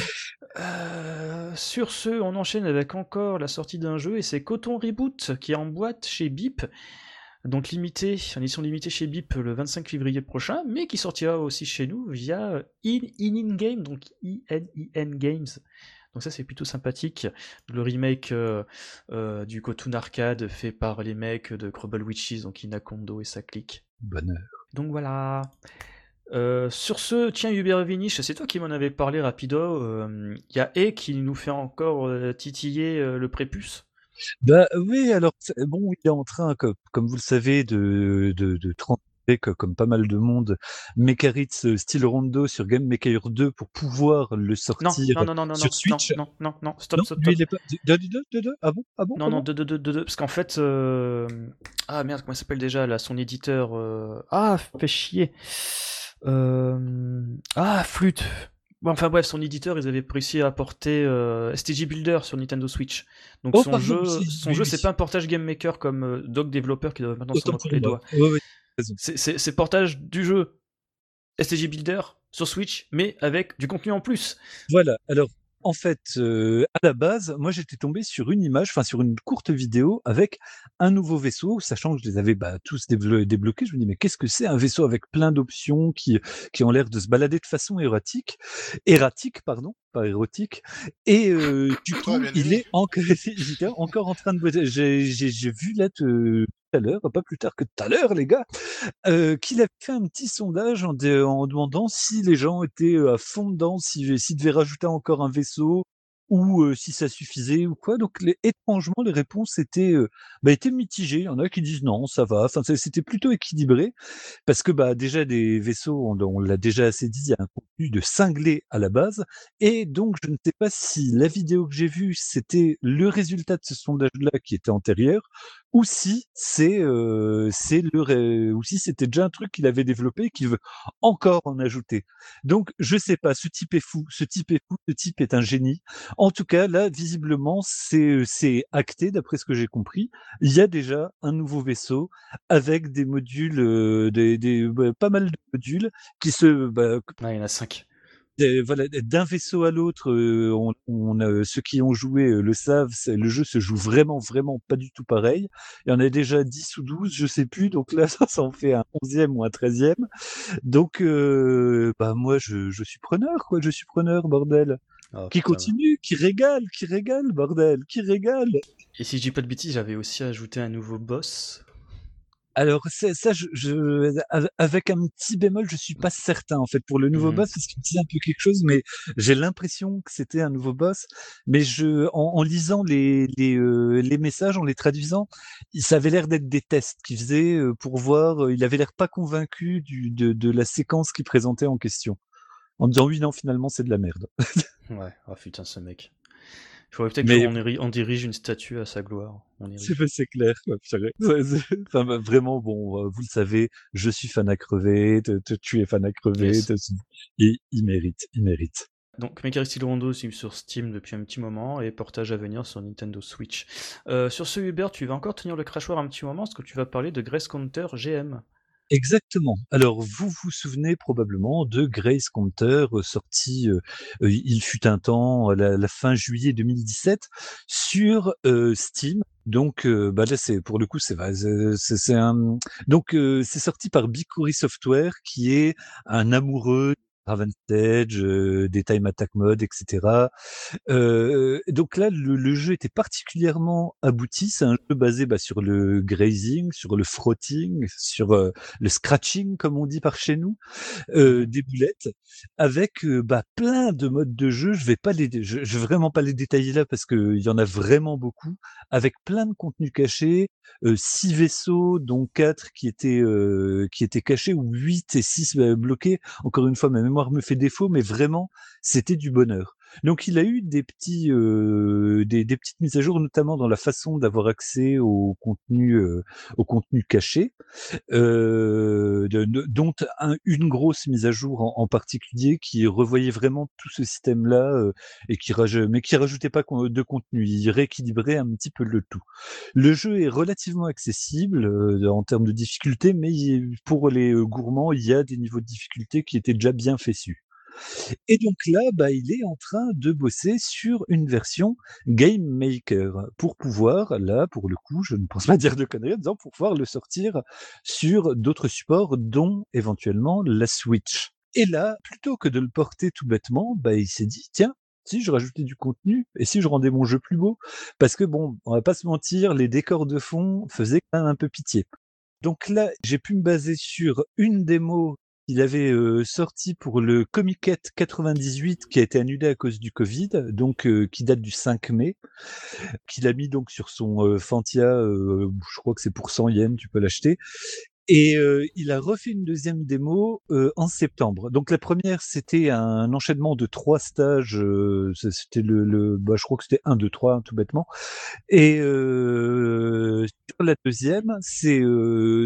Euh, sur ce, on enchaîne avec encore la sortie d'un jeu et c'est Coton Reboot qui est en boîte chez Beep. Donc limité, en édition limitée chez Beep le 25 février prochain, mais qui sortira aussi chez nous via In In, -in Game, donc I-N-I-N Games. Donc ça c'est plutôt sympathique. Le remake euh, euh, du Cotoon Arcade fait par les mecs de Crubble Witches, donc Inakondo et sa clique. Bonheur. Donc voilà. Euh, sur ce, tiens Hubert Vinish, c'est toi qui m'en avais parlé rapido. Il y a E qui nous fait encore titiller le prépuce. Bah oui, alors bon, il est en train, comme, vous le savez, de, de, de comme pas mal de monde, Mekaritz euh, style Rondo sur Game Maker 2 pour pouvoir le sortir non, non, non, non, sur Switch? Non, non, non, stop, stop, stop. Pas... De, de, de, Ah bon, ah bon Non, non, de, de, de, de, parce qu'en fait, euh... ah merde, comment il s'appelle déjà là, son éditeur euh... Ah, fait chier. Euh... Ah, flûte. Bon, enfin bref, son éditeur, ils avaient réussi à apporter euh, STG Builder sur Nintendo Switch. Donc oh, son jeu, son jeu, c'est pas un portage Game Maker comme euh, Dog Developer qui doit maintenant mettre les doigts. C'est portage du jeu STG Builder sur Switch, mais avec du contenu en plus. Voilà, alors en fait, euh, à la base, moi j'étais tombé sur une image, enfin sur une courte vidéo avec un nouveau vaisseau, sachant que je les avais bah, tous débloqués. Je me dis mais qu'est-ce que c'est un vaisseau avec plein d'options qui qui ont l'air de se balader de façon érotique, erratique pardon, pas érotique. Et euh, du coup, il est encore, encore en train de. J'ai vu là à l'heure, pas plus tard que tout à l'heure, les gars, qu'il a fait un petit sondage en, demandant si les gens étaient à fond dedans, s'ils si devaient rajouter encore un vaisseau, ou si ça suffisait ou quoi. Donc les, étrangement, les réponses étaient, bah, étaient mitigées. Il y en a qui disent non, ça va. Enfin, c'était plutôt équilibré parce que bah déjà des vaisseaux, on, on l'a déjà assez dit, il y a un contenu de cinglé à la base. Et donc je ne sais pas si la vidéo que j'ai vue c'était le résultat de ce sondage-là qui était antérieur ou si c'est c'est le ou si c'était déjà un truc qu'il avait développé et qu'il veut encore en ajouter. Donc je sais pas, ce type est fou, ce type est fou, ce type est un génie. En tout cas, là visiblement c'est c'est acté d'après ce que j'ai compris. Il y a déjà un nouveau vaisseau avec des modules des, des bah, pas mal de modules qui se bah, il y en a cinq voilà, d'un vaisseau à l'autre, on, on ceux qui ont joué le savent, le jeu se joue vraiment, vraiment pas du tout pareil. Il y en a déjà 10 ou 12, je sais plus, donc là, ça, ça en fait un 11e ou un 13e. Donc, bah, moi, je, je, suis preneur, quoi, je suis preneur, bordel. Oh, qui continue, qui régale, qui régale, bordel, qui régale. Et si je dis pas de bêtises, j'avais aussi ajouté un nouveau boss alors ça, je, je, avec un petit bémol, je suis pas certain en fait pour le nouveau mmh boss parce qu'il me disait un peu quelque chose, mais j'ai l'impression que c'était un nouveau boss. Mais je, en, lisant les les, euh, les, messages, en les traduisant, ça avait l'air d'être des tests qu'il faisait euh, pour voir. Euh, il avait l'air pas convaincu du, de, de la séquence qu'il présentait en question, en disant oui non finalement c'est de la merde. ouais, oh putain ce mec. Il faudrait peut-être qu'on dirige une statue à sa gloire. C'est clair. bah, vraiment, bon, euh, vous le savez, je suis fan à crever, tu es fan à crever, et il mérite, il mérite. Donc Megaris Rondo sur Steam depuis un petit moment et portage à venir sur Nintendo Switch. Euh, sur ce Hubert, tu vas encore tenir le crachoir un petit moment parce que tu vas parler de Grace Counter GM. Exactement. Alors, vous vous souvenez probablement de Grace Counter, euh, sorti, euh, euh, il fut un temps, à la, fin juillet 2017, sur Steam. Donc, bah là, c'est pour le coup, c'est c'est un. Donc, c'est sorti par Bikuri Software, qui est un amoureux Raventage, euh, des time attack mode, etc. Euh, donc là, le, jeu était particulièrement abouti. C'est un jeu basé bah, sur le grazing, sur le frotting, sur euh, le scratching, comme on dit par chez nous, euh, des boulettes, avec bah, plein de modes de jeu. Je vais pas les, je, vais vraiment pas les détailler là parce qu'il y en a vraiment beaucoup, avec plein de contenus cachés, six vaisseaux, dont quatre qui étaient qui étaient cachés ou huit et six bloqués. Encore une fois, même me fait défaut, mais vraiment, c'était du bonheur. Donc il a eu des petits, euh, des, petites mises à jour, notamment dans la façon d'avoir accès au contenu, euh, au contenu caché, euh, dont une grosse mise à jour en, particulier qui revoyait vraiment tout ce système-là et qui mais qui rajoutait pas de contenu, il rééquilibrait un petit peu le tout. Le jeu est relativement accessible en termes de difficulté, mais pour les gourmands, il y a des niveaux de difficulté qui étaient déjà bien fessus. Et donc là, bah, il est en train de bosser sur une version Game Maker pour pouvoir, là, pour le coup, je ne pense pas dire de conneries, pour pouvoir le sortir sur d'autres supports, dont éventuellement la Switch. Et là, plutôt que de le porter tout bêtement, bah, il s'est dit, tiens, si je rajoutais du contenu et si je rendais mon jeu plus beau, parce que bon, on va pas se mentir, les décors de fond faisaient quand même un peu pitié. Donc là, j'ai pu me baser sur une démo il avait sorti pour le Comiquette 98 qui a été annulé à cause du Covid, donc qui date du 5 mai, qu'il a mis donc sur son Fantia, je crois que c'est pour 100 yens, tu peux l'acheter, et il a refait une deuxième démo en septembre. Donc la première, c'était un enchaînement de trois stages. c'était le, le bah, je crois que c'était un, deux, trois, tout bêtement. Et sur la deuxième, c'est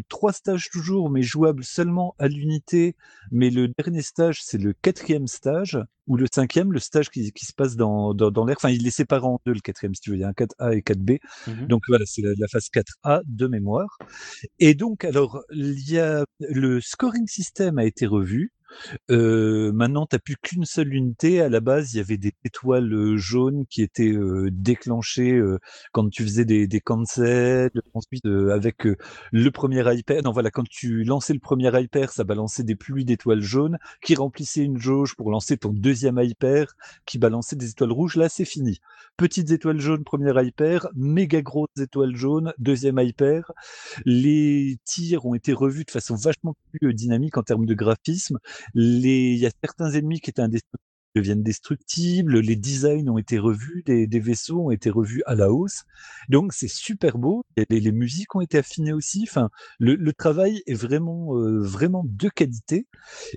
trois stages toujours, mais jouables seulement à l'unité. Mais le dernier stage, c'est le quatrième stage ou le cinquième, le stage qui, qui se passe dans, dans, dans l'air. Enfin, il est séparé en deux, le quatrième, si tu veux. Il y a un 4A et 4B. Mmh donc voilà, c'est la, la, phase 4A de mémoire. Et donc, alors, le scoring system a été revu. Euh, maintenant, tu plus qu'une seule unité. À la base, il y avait des étoiles jaunes qui étaient déclenchées quand tu faisais des, des cancels. Ensuite, avec le premier hyper, non voilà, quand tu lançais le premier hyper, ça balançait des pluies d'étoiles jaunes qui remplissaient une jauge pour lancer ton deuxième hyper qui balançait des étoiles rouges. Là, c'est fini. Petites étoiles jaunes, premier hyper, méga grosses étoiles jaunes, deuxième hyper. Les tirs ont été revus de façon vachement plus dynamique en termes de graphisme. Les... Il y a certains ennemis qui étaient indestructibles deviennent destructibles, les designs ont été revus, des, vaisseaux ont été revus à la hausse. Donc c'est super beau. Les, les, musiques ont été affinées aussi. Enfin, le, travail est vraiment, euh, vraiment de qualité.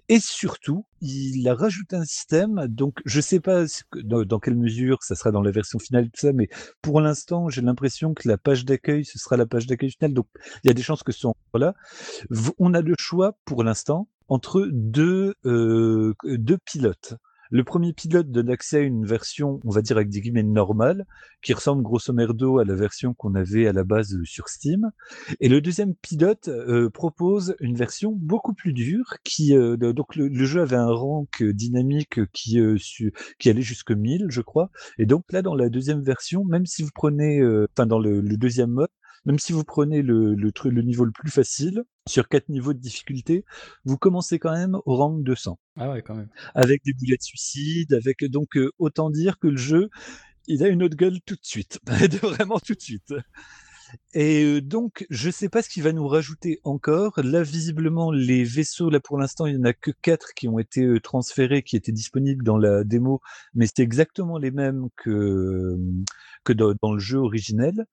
Et surtout, il a rajouté un système. Donc je sais pas dans, quelle mesure ça sera dans la version finale tout ça, mais pour l'instant, j'ai l'impression que la page d'accueil, ce sera la page d'accueil finale. Donc il y a des chances que ce soit là. On a le choix pour l'instant entre deux, euh, deux pilotes. Le premier pilote donne accès à une version, on va dire avec des guillemets normale, qui ressemble grosso merdo à la version qu'on avait à la base euh, sur Steam. Et le deuxième pilote euh, propose une version beaucoup plus dure, qui donc le, jeu avait un rank dynamique qui qui allait jusque 1000, je crois. Et donc là, dans la deuxième version, même si vous prenez, enfin dans le, deuxième mode, même si vous prenez le, le, le niveau le plus facile, sur quatre niveaux de difficulté, vous commencez quand même au rang 200. Ah ouais, quand même. Avec des boulets de suicide, avec donc euh, autant dire que le jeu, il a une autre gueule tout de suite, vraiment tout de suite. Et euh, donc, je sais pas ce qu'il va nous rajouter encore. Là, visiblement, les vaisseaux, là pour l'instant, il y en a que quatre qui ont été euh, transférés, qui étaient disponibles dans la démo, mais c'est exactement les mêmes que que dans le jeu originel.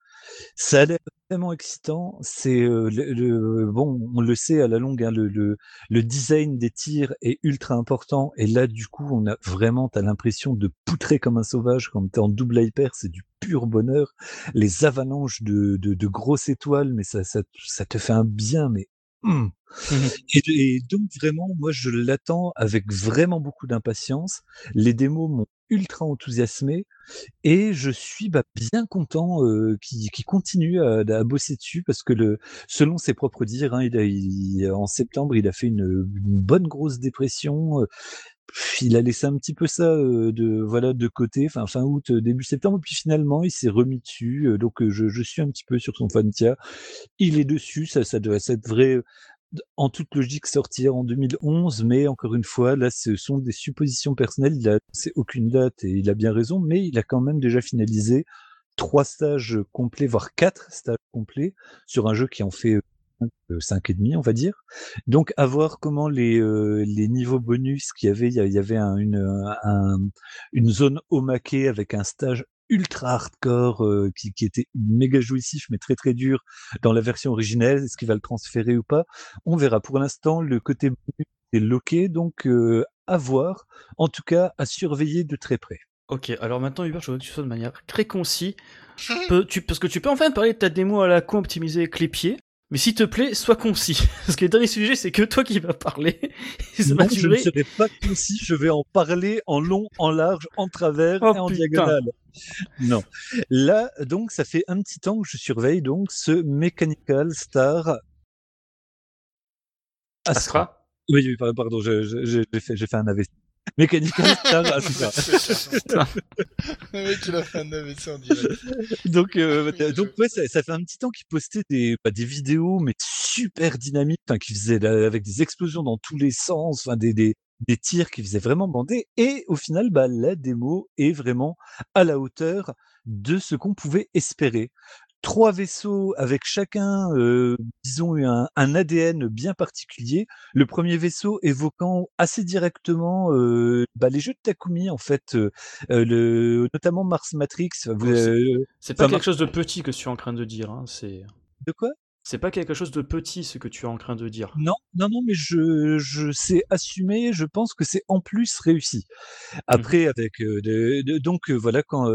Ça a l'air vraiment excitant. C'est le, bon, on le sait à la longue, hein, le, le, design des tirs est ultra important. Et là, du coup, on a vraiment, t'as l'impression de poutrer comme un sauvage quand t'es en double hyper. C'est du pur bonheur. Les avalanches de, de, de grosses étoiles, mais ça, ça, ça te fait un bien, mais mmh. et, donc vraiment, moi je l'attends avec vraiment beaucoup d'impatience. Les démos m'ont ultra enthousiasmé et je suis bah, bien content qu'il continue à, bosser dessus parce que le, selon ses propres dires, hein, il en septembre, il a fait une, bonne grosse dépression. il a laissé un petit peu ça de voilà de côté, fin fin août, début septembre, puis finalement il s'est remis dessus. donc je, je, suis un petit peu sur son fantia. Il est dessus, ça, ça, doit, ça devrait en toute logique sortir en 2011, mais encore une fois, là, ce sont des suppositions personnelles. Il c'est aucune date et il a bien raison, mais il a quand même déjà finalisé trois stages complets, voire quatre stages complets sur un jeu qui en fait euh, cinq et demi, on va dire. Donc, à voir comment les, euh, les niveaux bonus qu'il y avait, il y avait une, un, une zone omaquée avec un stage ultra hardcore euh, qui, qui, était méga jouissif mais très très dur dans la version originelle. Est-ce qu'il va le transférer ou pas? On verra. Pour l'instant, le côté est loqué, donc euh, à voir. En tout cas, à surveiller de très près. Ok, alors maintenant Hubert, je veux que tu sois de manière très concis. tu, parce que tu peux enfin parler de ta démo à la con optimisée pieds. Mais s'il te plaît, sois concis. Parce que le dernier sujet, c'est que toi qui vas parler. non, je ne serai pas concis, je vais en parler en long, en large, en travers oh, et en diagonale. Non. Là, donc, ça fait un petit temps que je surveille donc ce Mechanical Star Astra. Oui, oui, pardon, j'ai fait, fait un AVC. Mechanical Star. Le mec, il a fait un AVC en direct. Donc, euh, donc ouais, ça, ça, fait un petit temps qu'il postait des, bah, des vidéos, mais super dynamiques, qui faisait avec des explosions dans tous les sens, enfin, des, des, des tirs qui faisaient vraiment bander. Et au final, bah, la démo est vraiment à la hauteur de ce qu'on pouvait espérer. Trois vaisseaux avec chacun, euh, disons, un, un, ADN bien particulier. Le premier vaisseau évoquant assez directement euh, bah, les jeux de Takumi, en fait, euh, le, notamment Mars Matrix. c'est pas quelque chose de petit que tu es en train de dire. Hein, c'est de quoi? c'est pas quelque chose de petit ce que tu es en train de dire. Non, non, non, mais je, je sais assumer. Je pense que c'est en plus réussi. Mmh. Après, avec de, donc voilà quand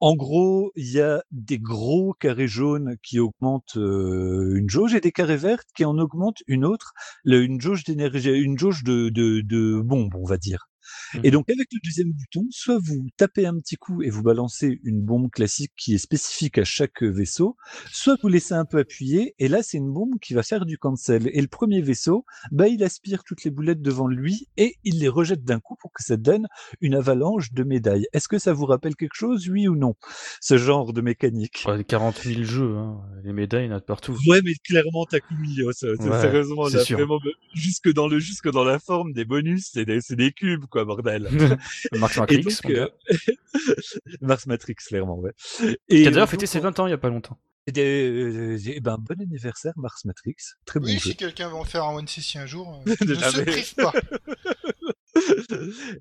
en gros, il y a des gros carrés jaunes qui augmentent une jauge et des carrés verts qui en augmentent une autre, une jauge d'énergie, une jauge de, de, de bombes, on va dire. Mmh. Et donc avec le deuxième bouton, soit vous tapez un petit coup et vous balancez une bombe classique qui est spécifique à chaque vaisseau, soit vous laissez un peu appuyer et là c'est une bombe qui va faire du cancel. Et le premier vaisseau, bah il aspire toutes les boulettes devant lui et il les rejette d'un coup pour que ça donne une avalanche de médailles. Est-ce que ça vous rappelle quelque chose, oui ou non, ce genre de mécanique? 40 000 jeux, hein. les médailles, il y en a partout. Ouais, mais clairement Takumi, oh, sérieusement, vraiment jusque dans le jusque dans la forme des bonus, c'est des, des cubes quoi, bordel. Mars Matrix. euh... Mars Matrix, clairement, ouais. Et qui a d'ailleurs fêté ses 20 ans il y a pas longtemps. Euh, eh ben, bon anniversaire Mars Matrix, très bon Oui, jeu. si quelqu'un veut en faire un One CC un jour, euh, ne se prive pas.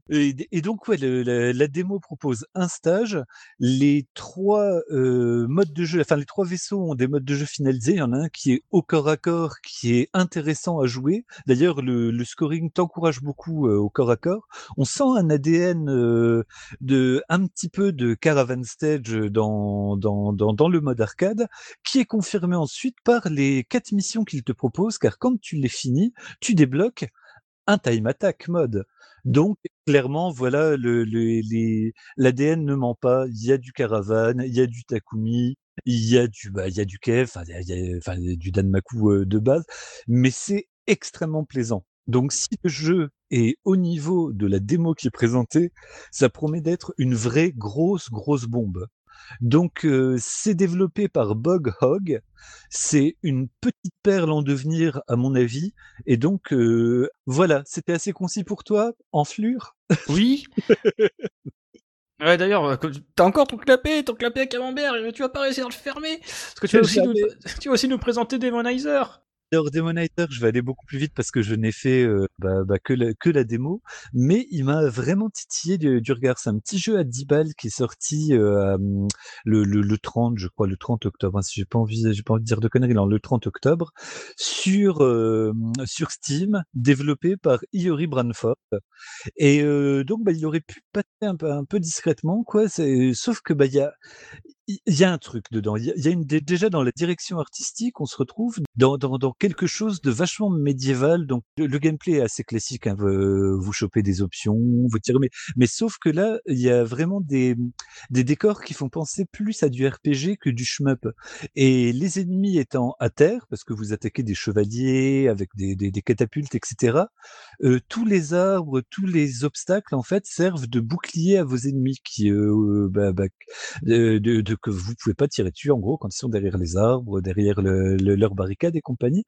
Et, donc, ouais, la, démo propose un stage. Les trois euh, modes de jeu, enfin les trois vaisseaux ont des modes de jeu finalisés. Il y en a un qui est au corps à corps, qui est intéressant à jouer. D'ailleurs, le, le, scoring t'encourage beaucoup euh, au corps à corps. On sent un ADN euh, de un petit peu de Caravan Stage dans, dans, dans, dans le mode arcade, qui est confirmé ensuite par les quatre missions qu'il te propose, car quand tu les finis, tu débloques un time attack mode. Donc, clairement, voilà, le, le, les, l'ADN ne ment pas. Il y a du Caravan, il y a du Takumi, il y a du, bah, il y a du Kev, enfin, il y a, enfin, du Danmaku euh, de base, mais c'est extrêmement plaisant. Donc, si le jeu est au niveau de la démo qui est présentée, ça promet d'être une vraie grosse, grosse bombe. Donc, euh, c'est développé par Bog Hog. C'est une petite perle en devenir, à mon avis. Et donc, euh, voilà, c'était assez concis pour toi, en flure? Oui. Ouais, d'ailleurs, t'as encore ton clapet, ton clapet à camembert, tu vas pas réussir à le fermer. Parce que tu vas aussi, nous, tu vas aussi nous présenter Demonizer. Alors Demonizer, je vais aller beaucoup plus vite parce que je n'ai fait euh, bah, bah, que, la, démo, mais il m'a vraiment titillé du, du regard. C'est un petit jeu à 10 balles qui est sorti euh, le, le, le, 30, je crois, le 30 octobre. Hein, si j'ai pas envie, pas envie de dire de conneries, non, le 30 octobre, sur euh, sur Steam, développé par Iori Branford. Et donc, bah, il aurait pu passer un peu, discrètement, quoi. Sauf que bah, il y a un truc dedans. Il y a, déjà dans la direction artistique, on se retrouve dans, quelque chose de vachement médiéval. Donc le, gameplay est assez classique. Hein, vous, chopez des options, vous tirez, mais, sauf que là, il y a vraiment des, décors qui font penser plus à du RPG que du shmup. Et les ennemis étant à terre, parce que vous attaquez des chevaliers avec des, catapultes, etc. Euh, tous les arbres, tous les obstacles en fait servent de bouclier à vos ennemis qui euh, bah, bah, de que vous pouvez pas tirer dessus en gros quand ils sont derrière les arbres, derrière le, le, leur barricade et compagnie.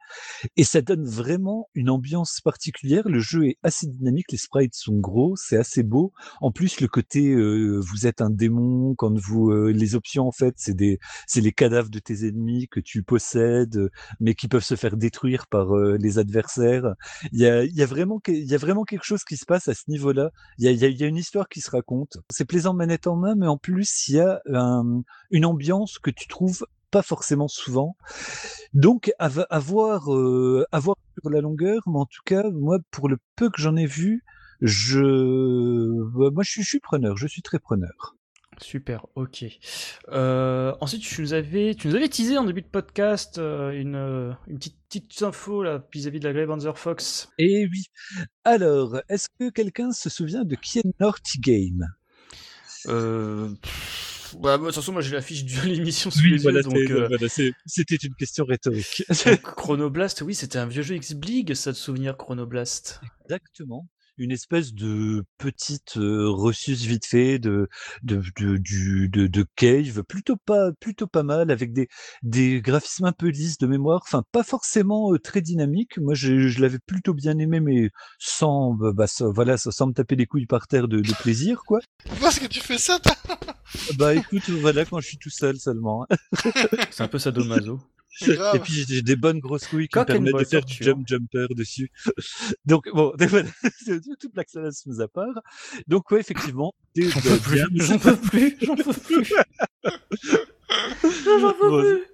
Et ça donne vraiment une ambiance particulière. Le jeu est assez dynamique, les sprites sont gros, c'est assez beau. En plus, le côté euh, vous êtes un démon quand vous euh, les options en fait, c'est des c'est les cadavres de tes ennemis que tu possèdes, mais qui peuvent se faire détruire par euh, les adversaires. Il y a il y a vraiment il y a vraiment quelque chose qui se passe à ce niveau-là. Il y a, il y a, il y a une histoire qui se raconte. C'est plaisant manette en main, mais en plus il y a un une ambiance que tu trouves pas forcément souvent. Donc, à, à voir, euh, à voir sur la longueur, mais en tout cas, moi, pour le peu que j'en ai vu, je, moi, je suis, je suis preneur, je suis très preneur. Super, ok. Euh, ensuite, tu nous avais, tu nous avais teasé en début de podcast euh, une, une petite, petite info là vis-à-vis de la Grave Under Fox. Et oui. Alors, est-ce que quelqu'un se souvient de qui est Naughty Game? Euh... Bah, de toute façon, moi j'ai la fiche de l'émission sous oui, les voilà, yeux, donc. Euh... Voilà, c'était une question rhétorique. donc, Chronoblast, oui, c'était un vieux jeu X-Blig, ça de souvenir Chronoblast. Exactement une espèce de petite euh, ressus vite fait de de, de, du, de, de cave plutôt pas plutôt pas mal avec des des graphismes un peu lisses de mémoire enfin pas forcément euh, très dynamique moi je, je l'avais plutôt bien aimé mais sans bah, ça, voilà sans me taper les couilles par terre de, de plaisir quoi. Parce que tu fais ça bah écoute voilà quand je suis tout seul seulement. C'est un peu sadomaso et puis j'ai des bonnes grosses couilles qui me permettent de faire du jump jumper dessus. Donc bon, toute l'accélération mis à part. Donc ouais, effectivement, j'en peux, plus, j'en peux plus, j'en peux plus, j'en peux plus.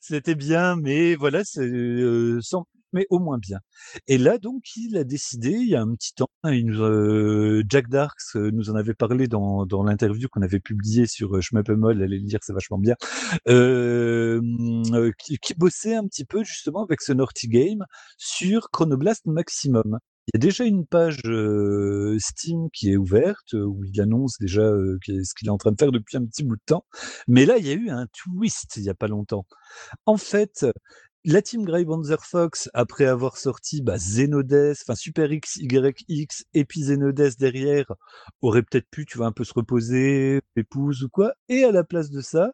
C'était bien, mais voilà, c'est euh, sans mais au moins bien. Et là, donc, il a décidé, il y a un petit temps, nous, euh, Jack Darks nous en avait parlé dans, dans l'interview qu'on avait publié sur Schmeppemol, allez le dire, c'est vachement bien, euh, qui, bossait un petit peu justement avec ce Naughty Game sur Chronoblast Maximum. il y a déjà une page Steam qui est ouverte où il annonce déjà ce qu'il est en train de faire depuis un petit bout de temps. Mais là, il y a eu un twist il y a pas longtemps. En fait, la team Grey Fox, après avoir sorti bah, Zenodes, enfin Super X, YX, et puis Zenodes derrière, aurait peut-être pu, tu vois, un peu se reposer, épouse ou quoi. Et à la place de ça,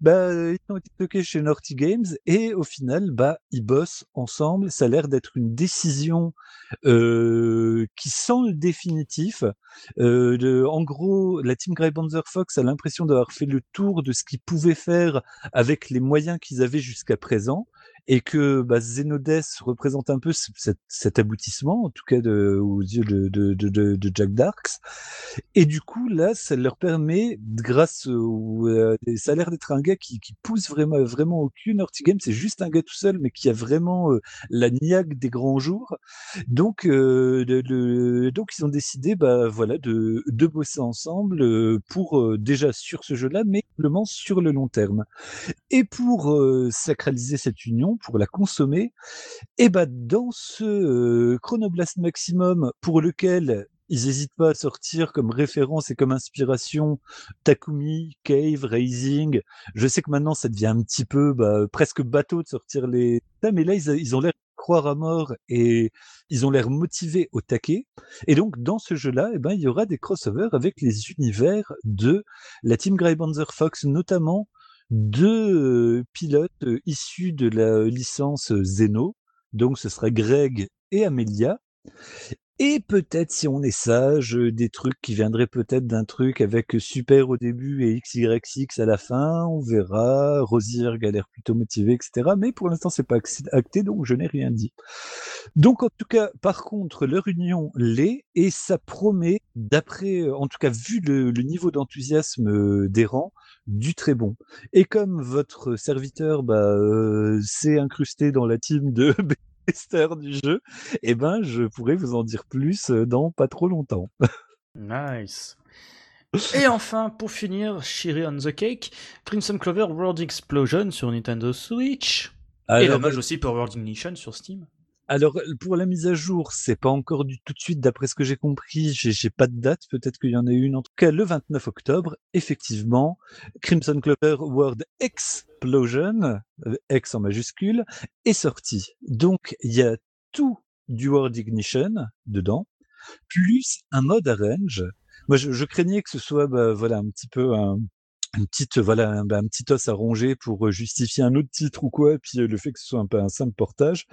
bah, ils ont été toqués chez Naughty Games, et au final, bah, ils bossent ensemble. Ça a l'air d'être une décision euh, qui sent le définitif. Euh, en gros, la team Grey Fox a l'impression d'avoir fait le tour de ce qu'ils pouvaient faire avec les moyens qu'ils avaient jusqu'à présent et que bah, représente un peu cet, aboutissement, en tout cas aux yeux de, Jack Darks. Et du coup, là, ça leur permet, grâce. Euh, ça a l'air d'être un gars qui, qui pousse vraiment, vraiment aucune Game, c'est juste un gars tout seul, mais qui a vraiment euh, la niaque des grands jours. Donc, euh, donc ils ont décidé bah, voilà, de, de bosser ensemble pour déjà sur ce jeu-là, mais simplement sur le long terme. Et pour sacraliser cette union, pour la consommer, et eh ben dans ce euh, Chronoblast Maximum pour lequel ils n'hésitent pas à sortir comme référence et comme inspiration Takumi, Cave, Raising. Je sais que maintenant ça devient un petit peu bah, presque bateau de sortir les mais là ils, ont l'air croire à mort et ils ont l'air motivés au taquet. Et donc dans ce jeu-là, eh ben il y aura des crossovers avec les univers de la team Grey Fox, notamment deux pilotes issus de la licence Zeno. Donc ce sera Greg et Amelia. Et peut-être, si on est sage, des trucs qui viendraient peut-être d'un truc avec super au début et XYX à la fin, on verra. Rosier a l'air plutôt motivé, etc. Mais pour l'instant, c'est pas acté, donc je n'ai rien dit. Donc, en tout cas, par contre, leur union l'est et ça promet, d'après, en tout cas, vu le, niveau d'enthousiasme des rangs, du très bon. Et comme votre serviteur bah, s'est incrusté dans la team de du jeu, eh ben, je pourrais vous en dire plus dans pas trop longtemps. nice. Et enfin, pour finir, Shiri on the Cake, Crimson Clover World Explosion sur Nintendo Switch. et dommage aussi pour World Ignition sur Steam. Alors pour la mise à jour, c'est pas encore du tout de suite d'après ce que j'ai compris, j'ai pas de date, peut-être qu'il y en a une en tout cas le 29 octobre, effectivement, Crimson Clover World Explosion, euh, X en majuscule, est sorti. Donc il y a tout du World Ignition dedans, plus un mode arrange. Moi je, craignais que ce soit bah, voilà un petit peu un, une petite voilà un, bah, un, petit os à ronger pour justifier un autre titre ou quoi, et puis le fait que ce soit un peu un simple portage.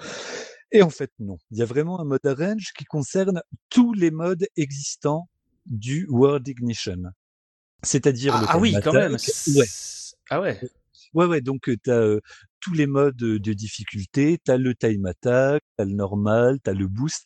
Et en fait, non. Il y a vraiment un mode arrange qui concerne tous les modes existants du World Ignition. C'est-à-dire ah, le ah oui, quand même. Ouais. Ah ouais. Ouais, ouais, donc tu as tous les modes de difficulté, tu as le time attack, tu as le normal, tu as le boost,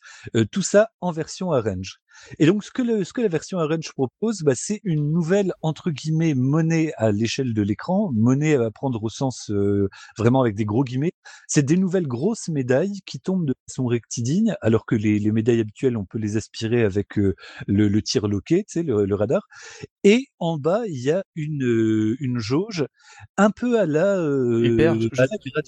tout ça en version arrange. Et donc, ce que, le, ce que la version Arrange propose, bah, c'est une nouvelle, entre guillemets, monnaie à l'échelle de l'écran. Monnaie à prendre au sens euh, vraiment avec des gros guillemets. C'est des nouvelles grosses médailles qui tombent de façon rectiligne, alors que les, les médailles habituelles, on peut les aspirer avec euh, le, le tir loqué, tu sais, le, le, radar. Et en bas, il y a une, euh, une jauge un peu à la, euh, à la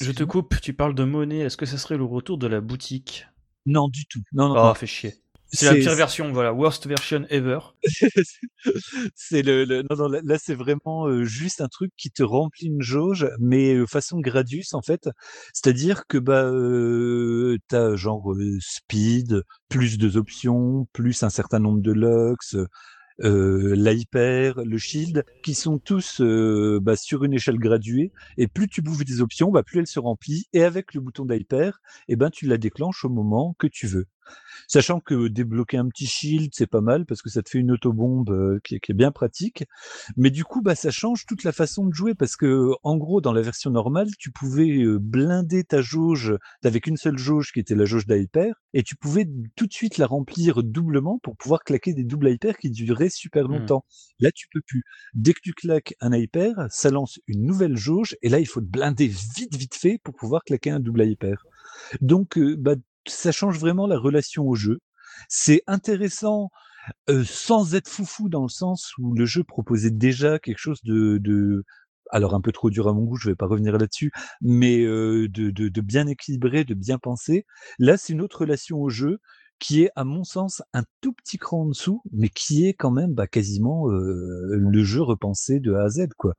Je te coupe, tu parles de monnaie. Est-ce que ce serait le retour de la boutique? Non, du tout. Non, non, oh, fait chier. C'est la pire version, voilà, worst version ever. c'est le, le, non, non, là c'est vraiment euh, juste un truc qui te remplit une jauge, mais euh, façon Gradius en fait. C'est-à-dire que bah euh, t'as genre euh, speed, plus deux options, plus un certain nombre de locks, euh, l'hyper, le shield, qui sont tous euh, bah, sur une échelle graduée. Et plus tu bouffes des options, bah, plus elle se remplit. Et avec le bouton d'hyper, eh ben, tu la déclenches au moment que tu veux. Sachant que débloquer un petit shield, c'est pas mal parce que ça te fait une autobombe euh, qui, est bien pratique. Mais du coup, bah, ça change toute la façon de jouer parce que, en gros, dans la version normale, tu pouvais euh, blinder ta jauge avec une seule jauge qui était la jauge d'hyper et tu pouvais tout de suite la remplir doublement pour pouvoir claquer des doubles hyper qui duraient super mmh. longtemps. Là, tu peux plus. Dès que tu claques un hyper, ça lance une nouvelle jauge et là, il faut te blinder vite, vite fait pour pouvoir claquer un double hyper. Donc, euh, bah, ça change vraiment la relation au jeu. C'est intéressant sans être foufou dans le sens où le jeu proposait déjà quelque chose de, alors un peu trop dur à mon goût, je vais pas revenir là-dessus, mais de, bien équilibré, de bien pensé. Là, c'est une autre relation au jeu qui est à mon sens un tout petit cran en dessous, mais qui est quand même bah, quasiment le jeu repensé de A à Z quoi.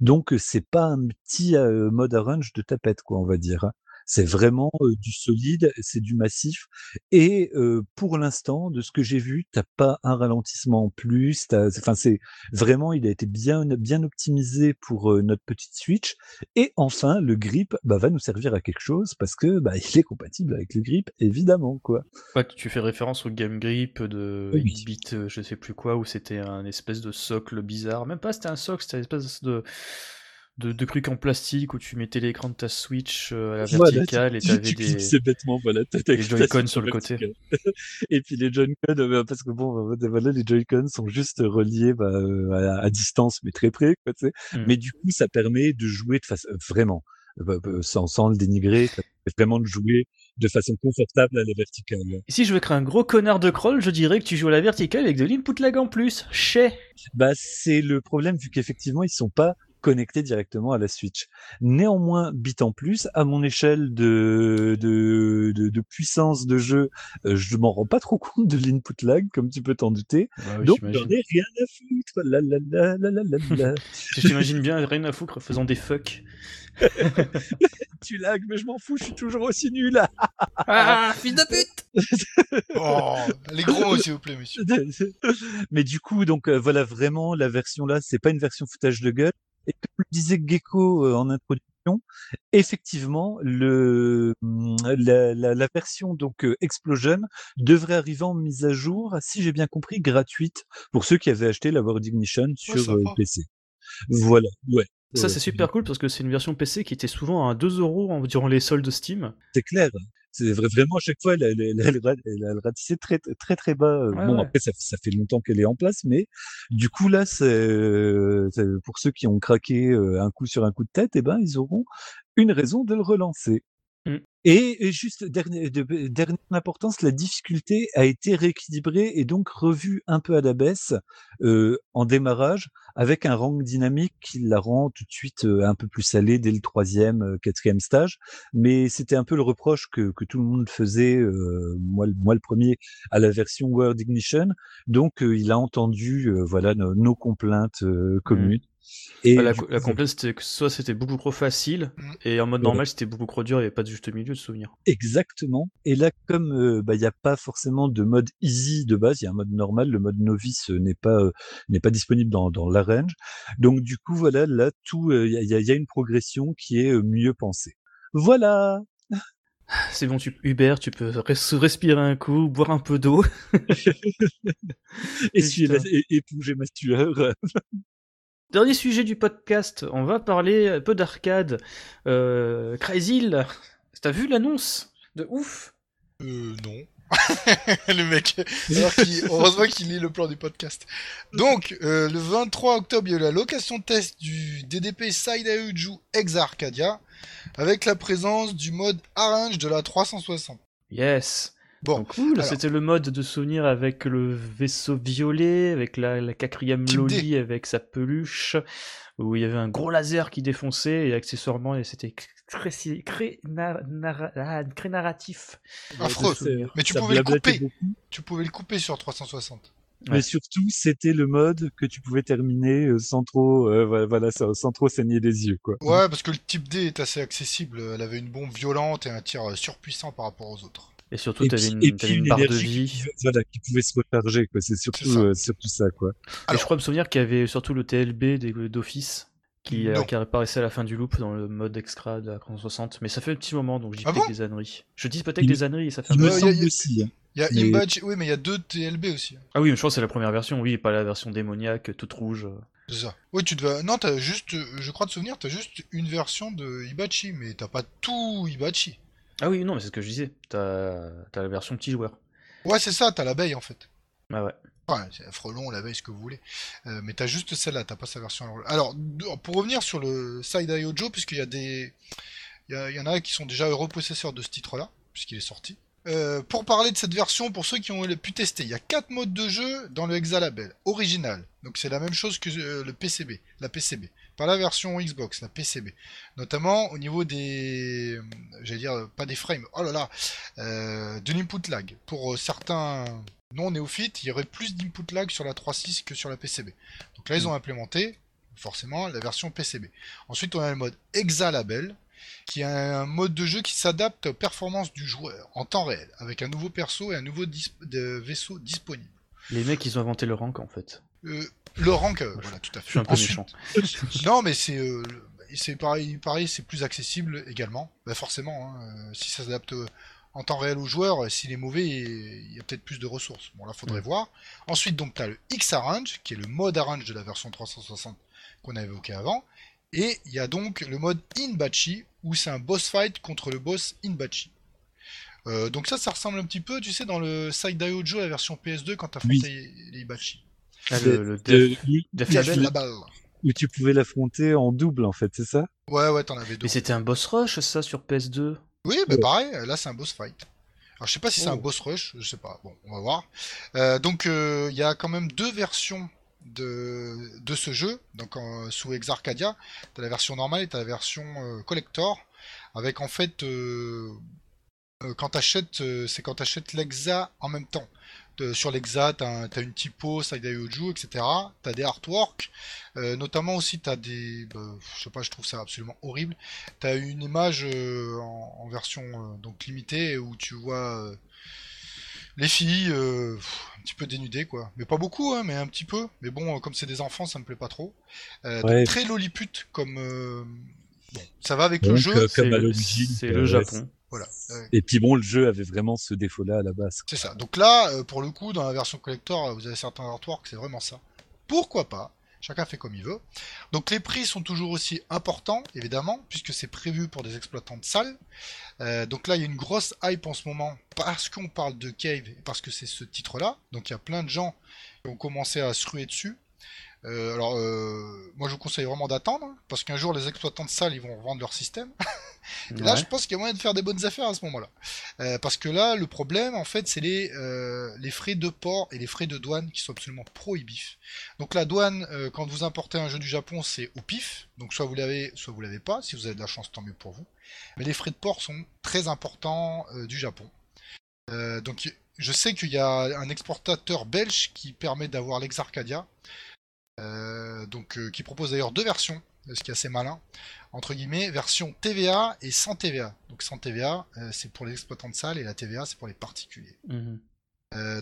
Donc c'est pas un petit euh, mode arrange de tapette quoi, on va dire. C'est vraiment du solide, c'est du massif. Et pour l'instant, de ce que j'ai vu, t'as pas un ralentissement en plus. Enfin, c'est vraiment, il a été bien bien optimisé pour notre petite Switch. Et enfin, le grip bah, va nous servir à quelque chose parce que bah, il est compatible avec le grip, évidemment, quoi. Ouais, tu fais référence au Game Grip de oui. Bit, je sais plus quoi, où c'était un espèce de socle bizarre. Même pas, c'était un socle, c'était une espèce de de, de, trucs en plastique où tu mettais l'écran de ta Switch euh, à la verticale et t'avais des. C'est bêtement, voilà. Les Joy-Con sur le côté. et puis les Joy-Con, euh, parce que bon, euh, voilà, les Joy-Con sont juste reliés bah, à, à, distance, mais très près, quoi, tu sais. Mm. Mais du coup, ça permet de jouer de façon vraiment, sans, sans le dénigrer, vraiment de jouer de façon confortable à la verticale. Et si je veux créer un gros connard de crawl, je dirais que tu joues à la verticale avec de l'input lag en plus. Chez. Bah, c'est le problème vu qu'effectivement, ils sont pas connecté directement à la Switch. Néanmoins, bit en plus, à mon échelle de, de, de, puissance de jeu, euh, je m'en rends pas trop compte de l'input lag, comme tu peux t'en douter. Bah Donc, j'en ai rien à foutre. La, la, la, la, la, la. J'imagine bien rien à foutre faisant des fucks. tu lag, mais je m'en fous, je suis toujours aussi nul. ah, fils de pute Oh, les gros s'il vous plaît, monsieur. mais du coup, donc euh, voilà, vraiment, la version là, c'est pas une version foutage de gueule, et comme le disait Gecko euh, en introduction, effectivement, le, mmh, la, la, la version donc euh, Explosion devrait arriver en mise à jour, si j'ai bien compris, gratuite pour ceux qui avaient acheté la World Ignition sur euh, PC. Voilà, ouais. Ça, c'est super cool parce que c'est une version PC qui était souvent à 2 euros durant les soldes Steam. C'est clair c'est vraiment à chaque fois, elle, elle, elle, elle, ratissait très, très, très bas. Euh, bon, après, ça, ça, fait longtemps qu'elle est en place, mais du coup, là, c'est pour ceux qui ont craqué euh, un coup sur un coup de tête, eh ben, ils auront une raison de le relancer. Mmh. Et, juste, dernière, de, dernière importance, la difficulté a été rééquilibrée et donc revue un peu à la baisse euh, en démarrage, avec un rank dynamique qui la rend tout de suite euh, un peu plus salée dès le troisième, euh, quatrième stage. Mais c'était un peu le reproche que, que tout le monde faisait, euh, moi, moi le premier, à la version World Ignition. Donc il a entendu voilà nos, nos complaintes mmh. Et bah, la, la complainte, c'était que soit c'était beaucoup trop facile, mm. et en mode normal, c'était beaucoup trop dur, il n'y avait pas de juste milieu de souvenir. Exactement. Et là, comme euh, bah, il n'y a pas forcément de mode easy de base, il y a un mode normal, le mode novice euh, n'est pas euh, n'est pas disponible dans, dans l'arrange. Donc du coup, voilà, là, tout, il y a, y, a, une progression qui est mieux pensée. Voilà. C'est bon, tu, Hubert, tu peux respirer un coup, boire un peu d'eau. et, et, éponger ma sueur. Dernier sujet du podcast, on va parler un peu d'arcade. Euh, Crazy t'as vu l'annonce De ouf Euh, non. le mec, heureusement qu'il lit le plan du podcast. Donc, euh, le 23 octobre, il y a eu la location test du DDP Side Uju Ex Arcadia, avec la présence du mode Arrange de la 360. Yes Bon, cool, c'était le mode de souvenir avec le vaisseau violet, avec la, quatrième loli avec sa peluche, où il y avait un gros laser qui défonçait et accessoirement c'était très, très, très narratif. Affreux. Mais tu pouvais le couper. Tu pouvais le couper sur 360. Mais surtout, c'était le mode que tu pouvais terminer euh, sans trop, euh, voilà, sans trop saigner les yeux, quoi. Ouais, parce que le type D est assez accessible. Elle avait une bombe violente et un tir euh, surpuissant par rapport aux autres. Et surtout, t'avais une, une, barre de vie. Qui, voilà, qui pouvait se recharger, quoi. C'est surtout, ça. Euh, surtout ça, quoi. Et je crois me souvenir qu'il y avait surtout le TLB d'Office. Qui, euh, qui, apparaissait à la fin du loop dans le mode extra de la 360, mais ça fait un petit moment donc je dis ah peut-être des âneries. Je dis peut-être des âneries et ça fait un me semble aussi. Hein. Il y a mais... Image, oui, mais il y a deux TLB aussi. Ah oui, mais je pense que c'est la première version, oui, pas la version démoniaque, toute rouge. C'est ça. Oui, tu devais. Non, t'as juste. Je crois de souvenir, t'as juste une version de Ibachi, mais t'as pas tout Ibachi. Ah oui, non, mais c'est ce que je disais. T'as as la version petit joueur. Ouais, c'est ça, t'as l'abeille en fait. Ah ouais. Ouais, c'est frelon, l'abeille, ce que vous voulez. Euh, mais t'as juste celle-là, t'as pas sa version. Alors, pour revenir sur le Side Ojo, puisqu'il y a des. Il y, en a qui sont déjà heureux possesseurs de ce titre-là, puisqu'il est sorti. Euh, pour parler de cette version, pour ceux qui ont pu tester, il y a 4 modes de jeu dans le Hexalabel original. Donc c'est la même chose que euh, le PCB, la PCB. Par la version Xbox, la PCB. Notamment au niveau des, j'allais dire pas des frames, oh là là, euh, de l'input lag. Pour euh, certains non néophytes, il y aurait plus d'input lag sur la 3.6 que sur la PCB. Donc là, ils ont implémenté forcément la version PCB. Ensuite, on a le mode Exalabel, qui est un mode de jeu qui s'adapte aux performances du joueur en temps réel, avec un nouveau perso et un nouveau de vaisseau disponible. Les mecs, ils ont inventé le rank en fait. Euh, le rank, euh, voilà, tout à fait. Je suis un peu méchant. non, mais c'est euh, c'est pareil, pareil c'est plus accessible également. Bah, forcément, hein, si ça s'adapte en temps réel aux joueurs, s'il est mauvais, il y a peut-être plus de ressources. Bon, là, faudrait voir. Ensuite, donc, tu as le X-Arrange, qui est le mode arrange de la version 360 qu'on a évoqué avant. Et il y a donc le mode Inbachi, où c'est un boss fight contre le boss Inbachi. Euh, donc ça, ça ressemble un petit peu, tu sais, dans le Side Joe, la version PS2, quand t'as affronté les Ibachi. Ah, le, le, de, la balle. Où tu pouvais l'affronter en double, en fait, c'est ça? Ouais, ouais, t'en avais deux. Mais c'était un boss rush, ça, sur PS2 Oui, bah pareil, là c'est un boss fight. Alors je sais pas si c'est un oh. boss rush, je sais pas, bon, on va voir. Euh, donc euh, il y a quand même deux versions de, de ce jeu, donc sous Exarcadia. T'as la version normale et t'as la version collector, avec en fait euh, quand t'achètes, euh, c'est quand t'achètes l'Exa en même temps. Sur l'Exa, t'as, as une typo, Saidaioju, etc. T'as des artworks, euh, notamment aussi t'as des, bah, je sais pas, je trouve ça absolument horrible. T'as une image en, version donc limitée où tu vois les filles un petit peu dénudées quoi, mais pas beaucoup, hein, mais un petit peu. Mais bon, comme c'est des enfants, ça me plaît pas trop. très lolliput comme ça va avec le jeu. c'est, le Japon. Voilà. Et puis bon, le jeu avait vraiment ce défaut-là à la base. C'est ça. Donc là, euh, pour le coup, dans la version collector, vous avez certains artworks, c'est vraiment ça. Pourquoi pas? Chacun fait comme il veut. Donc les prix sont toujours aussi importants, évidemment, puisque c'est prévu pour des exploitants de salles. Euh, donc là, il y a une grosse hype en ce moment, parce qu'on parle de Cave, et parce que c'est ce titre-là. Donc il y a plein de gens qui ont commencé à se ruer dessus. Euh, alors, euh, moi je vous conseille vraiment d'attendre, parce qu'un jour les exploitants de salles ils vont revendre leur système. Et là, je pense qu'il y a moyen de faire des bonnes affaires à ce moment-là. Euh, parce que là, le problème, en fait, c'est les, les frais de port et les frais de douane qui sont absolument prohibifs. Donc la douane, quand vous importez un jeu du Japon, c'est au pif. Donc soit vous l'avez, soit vous l'avez pas. Si vous avez de la chance, tant mieux pour vous. Mais les frais de port sont très importants du Japon. donc je sais qu'il y a un exportateur belge qui permet d'avoir l'Exarcadia. Euh, donc, euh, qui propose d'ailleurs deux versions, ce qui est assez malin, entre guillemets, version TVA et sans TVA. Donc sans TVA, euh, c'est pour les exploitants de salles et la TVA, c'est pour les particuliers. Mhm.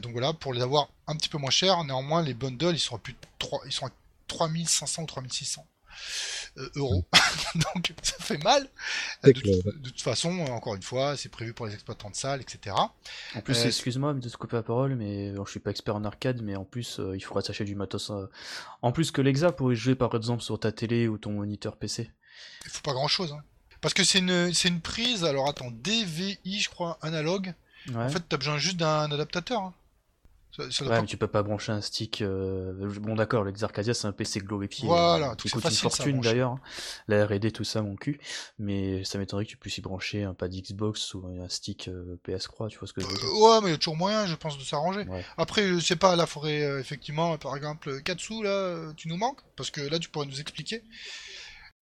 donc voilà, pour les avoir un petit peu moins cher, néanmoins les bundles ils sont à plus de 3, ils sont à 3500 ou 3600. Euh, euros. Donc ça fait mal. De, toute façon, encore une fois, c'est prévu pour les exploitants de salles, etc. En plus, euh, excuse-moi de se couper la parole, mais je suis pas expert en arcade, mais en plus, euh, il faudra s'acheter du matos. En plus que l'Exa pour y jouer par exemple sur ta télé ou ton moniteur PC. Il faut pas grand chose. Hein. Parce que c'est une, une prise, alors attends, DVI, je crois, analogue. En fait, tu as besoin juste d'un adaptateur. Hein ouais, mais tu peux pas brancher un stick. Euh, bon, d'accord, l'Exarcadia c'est un PC Glow et puis voilà, qui coûte une fortune d'ailleurs. Hein. La R&D, tout ça, mon cul. Mais ça m'étonnerait que tu puisses y brancher un pad Xbox ou un stick euh, PS Croix, tu vois ce que je veux dire euh, Ouais, mais il y a toujours moyen, je pense, de s'arranger. Après, je sais pas, la forêt, effectivement, par exemple, Katsu, là, tu nous manques? Parce que là, tu pourrais nous expliquer.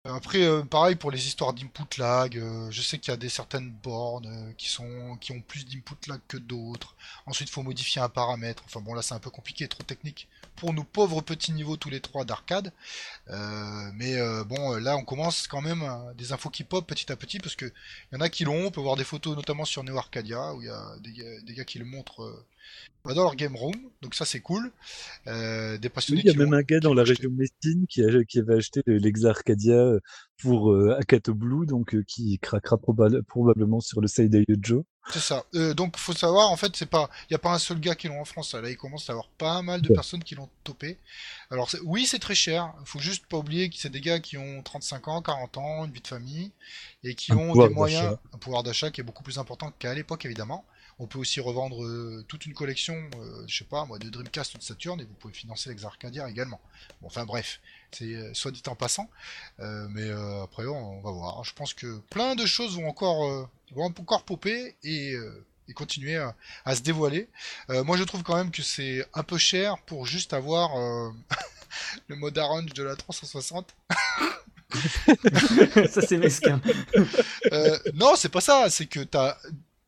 Après, euh, pareil pour les histoires d'input lag, euh, je sais qu'il y a des certaines bornes euh, qui sont qui ont plus d'input lag que d'autres. Ensuite, il faut modifier un paramètre. Enfin bon, là c'est un peu compliqué, trop technique pour nos pauvres petits niveaux tous les trois d'arcade. mais bon, là on commence quand même des infos qui pop petit à petit parce que y en a qui l'ont. On peut voir des photos notamment sur Neo Arcadia où il y a des gars qui le montrent dans leur game room, donc ça c'est cool. Euh, des passionnés. il y a même un gars dans la région Messine qui, qui avait acheté l'Exa Arcadia euh, pour euh, Akato Blue, donc qui craquera probablement sur le side Joe. C'est ça. donc faut savoir, en fait, c'est pas, il y a pas un seul gars qui l'ont en France. Là, il commence à avoir pas mal de personnes qui l'ont topé. Alors oui, c'est très cher. Faut juste pas oublier que c'est des gars qui ont 35 ans, 40 ans, une vie de famille et qui ont des moyens, un pouvoir d'achat qui est beaucoup plus important qu'à l'époque évidemment. On peut aussi revendre euh, toute une collection, euh, je sais pas moi, de Dreamcast ou de Saturn, et vous pouvez financer l'Exarcadia également. Bon, enfin bref, c'est euh, soit dit en passant, mais après on, va voir. Je pense que plein de choses vont encore, vont encore popper et continuer à, se dévoiler. moi, je trouve quand même que c'est un peu cher pour juste avoir le mode arrange de la 360. ça c'est mesquin. Euh, non, c'est pas ça. C'est que t'as,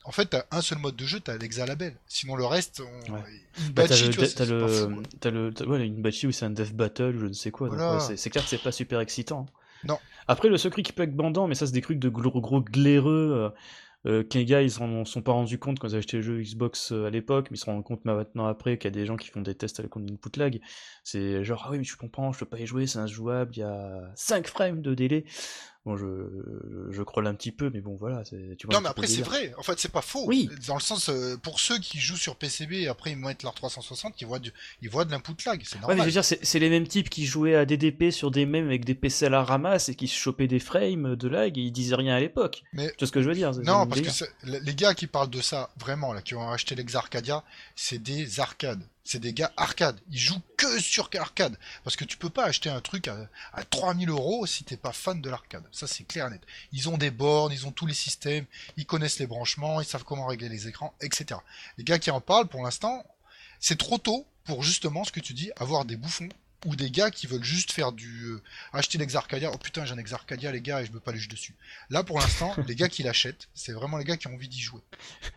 en fait, t'as un seul mode de jeu, t'as l'Exalabel. Sinon le reste, on... Ouais. une Bah, Bachi, t'as tu vois, le, c'est t'as pas le, fou, quoi. t'as le, t'as- ouais, une où c'est un death battle, je ne sais quoi. donc Voilà. ouais, c'est, c'est clair que c'est pas super excitant. Non. Après, le secret qui peut être bandant, mais ça, c'est des trucs de gros, gros glaireux. Euh, euh, que les gars, ils s'en sont pas rendus compte quand ils acheté le jeu Xbox euh, à l'époque, mais ils se rendent compte maintenant après qu'il y a des gens qui font des tests à la compte d'input lag. C'est genre, ah oui, mais je comprends, je peux pas y jouer, c'est injouable, il y a 5 frames de délai. Bon, je, je, je crolle un petit peu, mais bon, voilà. c'est- Tu vois Non, mais après, c'est vrai. En fait, c'est pas faux. Oui. Dans le sens, euh, pour ceux qui jouent sur PCB et après ils mettent leur 360, ils voient, du... ils voient de l'input lag. C'est Ouais, mais je normal. veux dire, c'est les mêmes types qui jouaient à DDP sur des mêmes avec des PC à la ramasse et qui se chopaient des frames de lag et ils disaient rien à l'époque. Mais- Tu vois ce que je veux dire Non, parce que délire. les gars qui parlent de ça, vraiment, là, qui ont acheté l'ex Arcadia, c'est des arcades. C'est des gars arcades. Ils jouent que sur arcade. Parce que tu peux pas acheter un truc à, à 3000 euros si t'es pas fan de l'arcade. Ça, c'est clair et net. Ils ont des bornes, ils ont tous les systèmes, ils connaissent les branchements, ils savent comment régler les écrans, etc. Les gars qui en parlent, pour l'instant, c'est trop tôt pour justement ce que tu dis, avoir des bouffons ou des gars qui veulent juste faire du euh, acheter l'ex Arcadia. Oh putain, j'ai un ex Arcadia, les gars, et je me paluche dessus. Là, pour l'instant, les gars qui l'achètent, c'est vraiment les gars qui ont envie d'y jouer.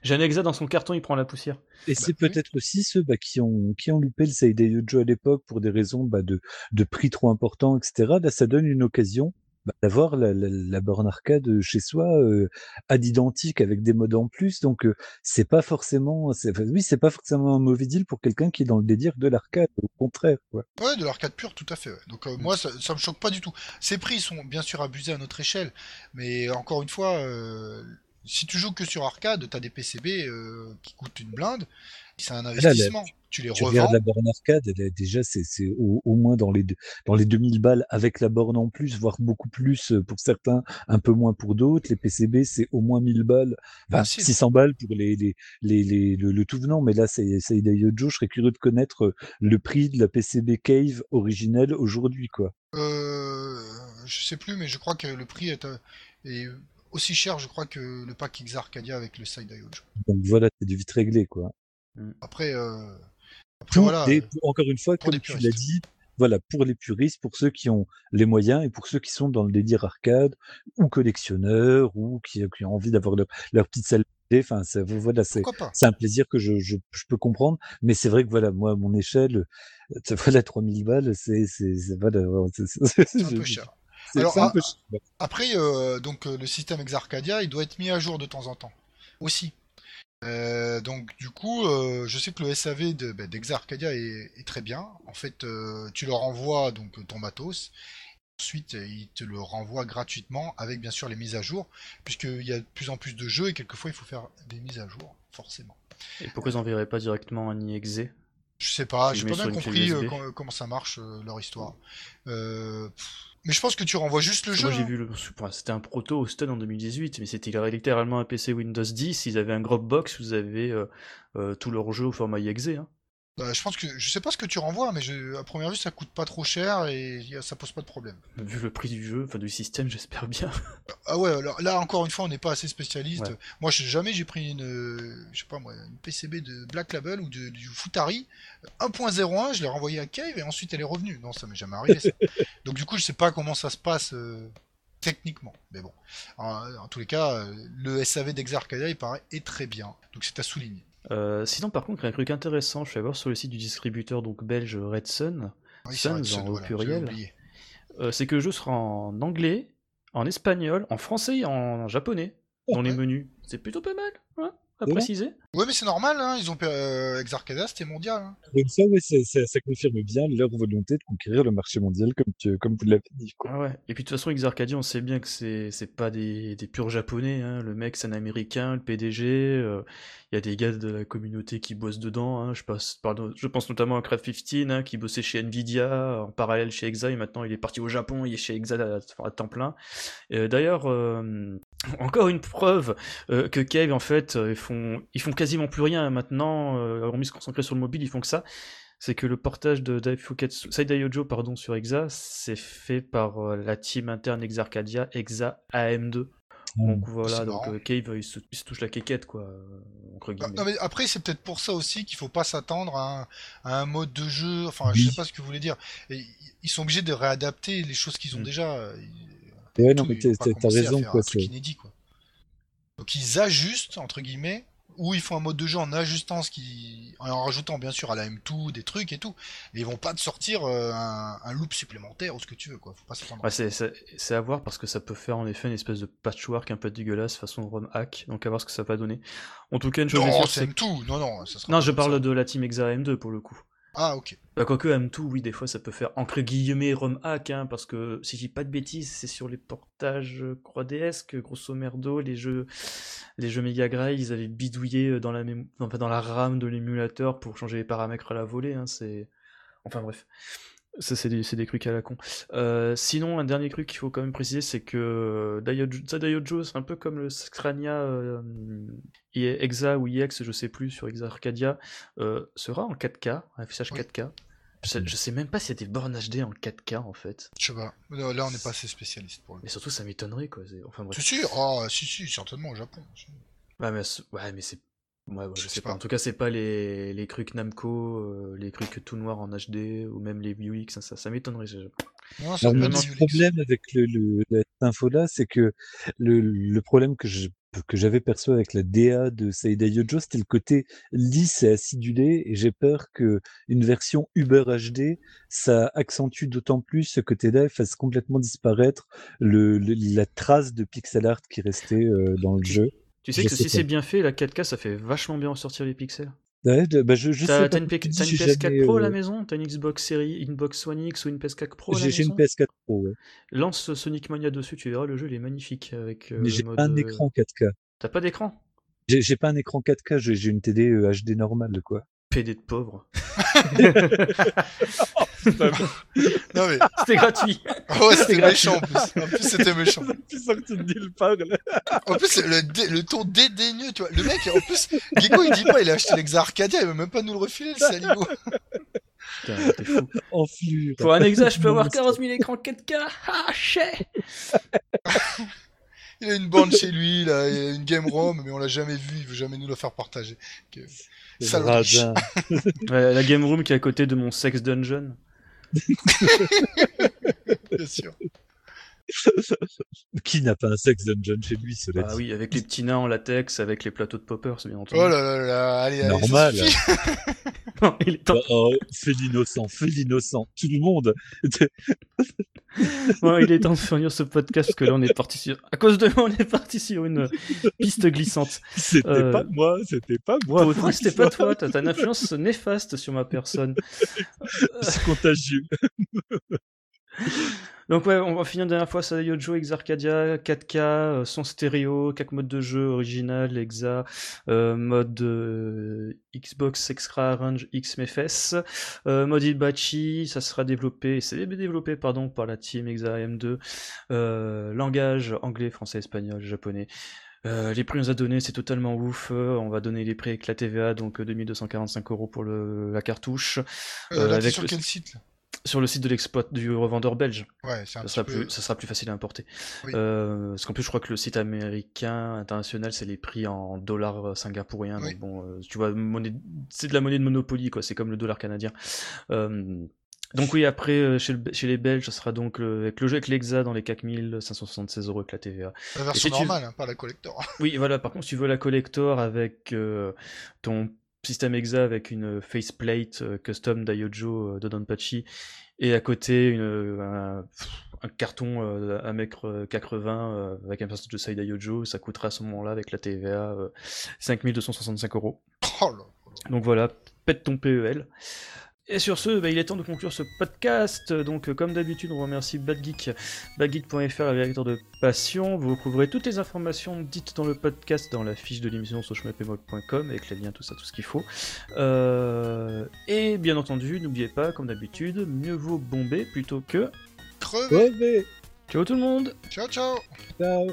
J'ai un exa dans son carton, il prend la poussière. Et Bah, c'est oui. peut-être aussi ceux bah, qui, ont, qui ont loupé le Side Yojo à l'époque pour des raisons bah, de, de prix trop importants, etc. Là, ça donne une occasion bah, d'avoir la, la, la borne arcade chez soi euh, à l'identique avec des modes en plus. Donc, euh, c'est pas forcément, c'est, enfin, oui, c'est pas forcément un mauvais deal pour quelqu'un qui est dans le délire de l'arcade. Au contraire. Ouais, de l'arcade pure, tout à fait. ouais. Donc euh, moi, ça, ça me choque pas du tout. Ces prix sont bien sûr abusés à notre échelle, mais encore une fois, si tu joues que sur arcade, t'as des PCB euh, qui coûtent une blinde. C'est un là, investissement. tu les Tu revends. regardes la borne arcade, elle est déjà, c'est, au, au moins dans les, dans les 2000 balles avec la borne en plus, voire beaucoup plus euh, pour certains, un peu moins pour d'autres. Les PCB, c'est au moins 1000 balles, enfin Facile. 600 balles pour les, les, les, les- le, le tout venant. Mais là, c'est, Yojo. Je serais curieux de connaître euh, le prix de la PCB Cave originelle aujourd'hui, quoi. Euh, je sais plus, mais je crois que le prix est, euh, est aussi cher, je crois, que le pack X Arcadia avec le Side IOJ. Donc voilà, c'est du vite réglé, quoi. Après, euh, après voilà. des- euh, pour- encore une fois, pour comme tu l'as dit, voilà, pour les puristes, pour ceux qui ont les moyens et pour ceux qui sont dans le délire arcade ou collectionneurs ou qui, qui ont envie d'avoir leur, leur petite salle. de Enfin, voilà, c'est un plaisir que je, je, je peux comprendre, mais c'est vrai que voilà, moi, à mon échelle, euh, voilà, 3000 balles, c'est, voilà, un peu cher. Alors, un peu cher. Après, euh, donc le système Exarcadia, il doit être mis à jour de temps en temps aussi. Euh, donc du coup, euh, je sais que le SAV de, bah, d'Exarcadia est, est très bien. En fait, euh, tu leur envoies donc ton matos. Ensuite, ils te le renvoient gratuitement avec bien sûr les mises à jour, puisqu'il y a de plus en plus de jeux et quelquefois il faut faire des mises à jour, forcément. Et pourquoi ils enverraient pas directement un IXE Je sais pas, j'ai pas bien compris comment ça marche leur histoire. Pff, mais je pense que tu renvoies juste le jeu. Moi j'ai hein. vu le. c'était un proto au stun en 2018, mais c'était littéralement un PC Windows 10. Ils avaient un Dropbox, vous avez euh, euh, tout leur jeu au format IXE. Hein. Bah, je pense que je sais pas ce que tu renvoies, mais je, à première vue ça coûte pas trop cher et ça pose pas de problème. Vu le prix du jeu, enfin du système, j'espère bien. Ah ouais, alors, là encore une fois on n'est pas assez spécialiste. Ouais. Moi je- jamais j'ai pris une, euh, je sais pas moi, une PCB de Black Label ou de, du Futari 1.01, je l'ai renvoyé à Cave et ensuite elle est revenue. Non, ça m'est jamais arrivé. ça. Donc du coup je sais pas comment ça se passe euh, techniquement, mais bon. En, en tous les cas, euh, le SAV d'Exarcadia il paraît est très bien, donc c'est à souligner. Euh, sinon, par contre, il y a un truc intéressant, je vais voir sur le site du distributeur donc belge Red Sun, Oui, Suns en voilà, pluriel. euh, c'est que le jeu sera en anglais, en espagnol, en français et en japonais dans les menus. C'est plutôt pas mal, hein, à Ouais. préciser. Ouais, mais c'est normal, hein, ils ont euh, Exarcadia, c'était mondial. hein. Donc ça, ouais, c'est- c'est- ça confirme bien leur volonté de conquérir le marché mondial, comme, tu, comme vous l'avez dit. Quoi. Ah ouais. Et puis de toute façon, Exarcadia, on sait bien que c'est c'est pas des, des purs japonais. Hein. Le mec, c'est un américain, le PDG. euh, Il y a des gars de la communauté qui bossent dedans. Hein. Je, passe, pardon, je pense notamment à Craft 15 hein, qui bossait chez Nvidia, en parallèle chez Exa. Et maintenant, il est parti au Japon, il est chez Exa à, à temps plein. Euh, D'ailleurs, euh, encore une preuve euh, que Cave, en fait, euh, ils font, ils font quasiment plus rien maintenant. Euh, hormis se concentrer sur le mobile, ils font que ça c'est que le portage de Daifukatsu, Saidai Yojo pardon, sur Exa, c'est fait par euh, la team interne Exarcadia, Exa AM2. Donc voilà, donc Cave il se, touche la quéquette quoi. Bah, non, mais après c'est peut-être pour ça aussi qu'il faut pas s'attendre à, un mode de jeu. Enfin, je sais pas ce que vous voulez dire. ils sont obligés de réadapter les choses qu'ils ont mm. déjà. Ouais, non, mais t'as raison quoi. C'est inédit quoi. Donc ils ajustent entre guillemets ou ils font un mode de jeu en ajustant ce qui, en rajoutant bien sûr à la M2 des trucs et tout, mais ils vont pas te sortir euh, un, loop supplémentaire ou ce que tu veux quoi. Faut pas s'attendre. Ouais, c'est à voir parce que ça peut faire en effet une espèce de patchwork un peu dégueulasse façon ROM hack, donc à voir ce que ça va donner. En tout cas, une chose non, c'est M2, non non. Ça sera non, je parle de la team Exa M2 pour le coup. Ah, ok. Bah, quoique M2, oui, des fois ça peut faire entre guillemets ROM hack, hein, parce que si je dis pas de bêtises, c'est sur les portages euh, Croix DS que grosso merdo, les jeux, les jeux Mega Drive, ils avaient bidouillé euh, dans la, enfin, dans la RAM de l'émulateur pour changer les paramètres à la volée. Hein, c'est... Enfin bref. Ça, c'est des, des, trucs à la con. Euh, sinon, un dernier truc qu'il faut quand même préciser, c'est que Daiojo, c'est un peu comme le Scrania euh, Exa ou EX, je sais plus, sur Exa Arcadia, euh, sera en 4K, affichage 4K. Je, sais même pas s'il y a des bornes HD en 4K en fait. Je sais pas. Là, on n'est pas assez spécialiste pour le. Mais surtout, ça m'étonnerait quoi. Enfin bref. Si, si, oh, si, si, certainement au Japon. Ouais, mais, ouais, mais c'est Ouais, je, sais pas. En tout cas, c'est pas les, les trucs Namco, euh, les trucs tout noirs en HD ou même les UX, ça, ça, m'étonnerait. Non, le problème avec le, cette info-là, c'est que le, le, problème que je que j'avais perçu avec la DA de Saïda Yojo, c'était le côté lisse et acidulé, et j'ai peur que une version Uber HD, ça accentue d'autant plus ce côté-là et fasse complètement disparaître le, la trace de pixel art qui restait euh, dans le jeu. Tu sais que si c'est bien fait, la 4K ça fait vachement bien ressortir les pixels. Ouais, bah je, je t'as, une, PS4 Pro à la euh, maison? T'as une Xbox série, une Xbox One X ou une PS4 Pro à la J'ai une PS4 Pro, ouais. Lance Sonic Mania dessus, tu verras, le jeu il est magnifique. Avec, euh, Mais j'ai pas un écran 4K. T'as pas d'écran? J'ai, j'ai pas un écran 4K, j'ai, une TD HD normale, quoi. PD de pauvre. non mais c'était gratuit. Oh, ouais, c'était méchant en plus. En plus c'était méchant. plus ça que tu te dis le. En plus le, le ton dédaigneux, tu vois. Le mec, en plus, Gecko il dit pas, il a acheté l'Exa Arcadia, il veut même pas nous le refiler, le saligo. Putain, t'es fou. Enflure. Pour un Exa, je peux avoir 40 000 écrans 4K. Ah, chais Il a une bande chez lui, il a une game ROM, mais on l'a jamais vu, il veut jamais nous la faire partager. la game room qui est à côté de mon sex dungeon. Bien sûr. Qui n'a pas un sex dungeon chez lui, cela Ah oui, avec les petits nains en latex, avec les plateaux de poppers, bien entendu. Oh là là là, allez, allez. Normal. non, il est temps. Oh, oh, fais l'innocent, fais l'innocent, tout le monde. bon, il est temps de finir ce podcast que là on est parti sur. À cause de moi, on est parti sur une piste glissante. C'était euh, pas moi, c'était pas moi. c'était pas toi. T'as une influence néfaste sur ma personne. C'est contagieux. Donc ouais, on va finir une dernière fois ça Yojo Exarcadia 4K, euh, son stéréo, 4 modes de jeu original, Exa, euh, mode euh, Xbox Extra Range XMFS, euh, mode Ibachi, ça sera développé, c'est développé pardon par la team Exa M2, langage anglais, français, espagnol, japonais. les prix nous a donné, c'est totalement ouf. on va donner les prix avec la TVA, donc 2245 euros pour le, la cartouche. avec sur quel site sur le site de l'exploit du revendeur belge. Ouais, ça, sera plus, ça sera plus facile à importer. Euh, parce qu'en plus, je crois que le site américain international, c'est les prix en dollars singapouriens. Donc bon, euh, tu vois, c'est de la monnaie de Monopoly, quoi. C'est comme le dollar canadien. Euh, donc oui, après, chez, les Belges, ça sera donc avec le jeu avec l'Exa dans les 4576 euros avec la TVA. La version normale, hein, pas la collector. oui, voilà, par contre, si tu veux la collector avec ton système EXA avec une faceplate euh, custom d'Ayojo euh, de Donpachi et à côté une, euh, un, carton à mètre 80 avec un personnage de Side Ayojo, ça coûtera à ce moment-là avec la TVA 5265 euros. Oh Donc voilà, pète ton PEL. Et sur ce, bah, il est temps de conclure ce podcast. Donc, euh, comme d'habitude, on remercie BadGeek, badgeek.fr, la vecteur de passion. Vous retrouverez toutes les informations dites dans le podcast dans la fiche de l'émission sur avec les liens, tout ça, tout ce qu'il faut. Euh, et bien entendu, n'oubliez pas, comme d'habitude, mieux vaut bomber plutôt que crever. Ciao tout le monde. Ciao, ciao. Ciao.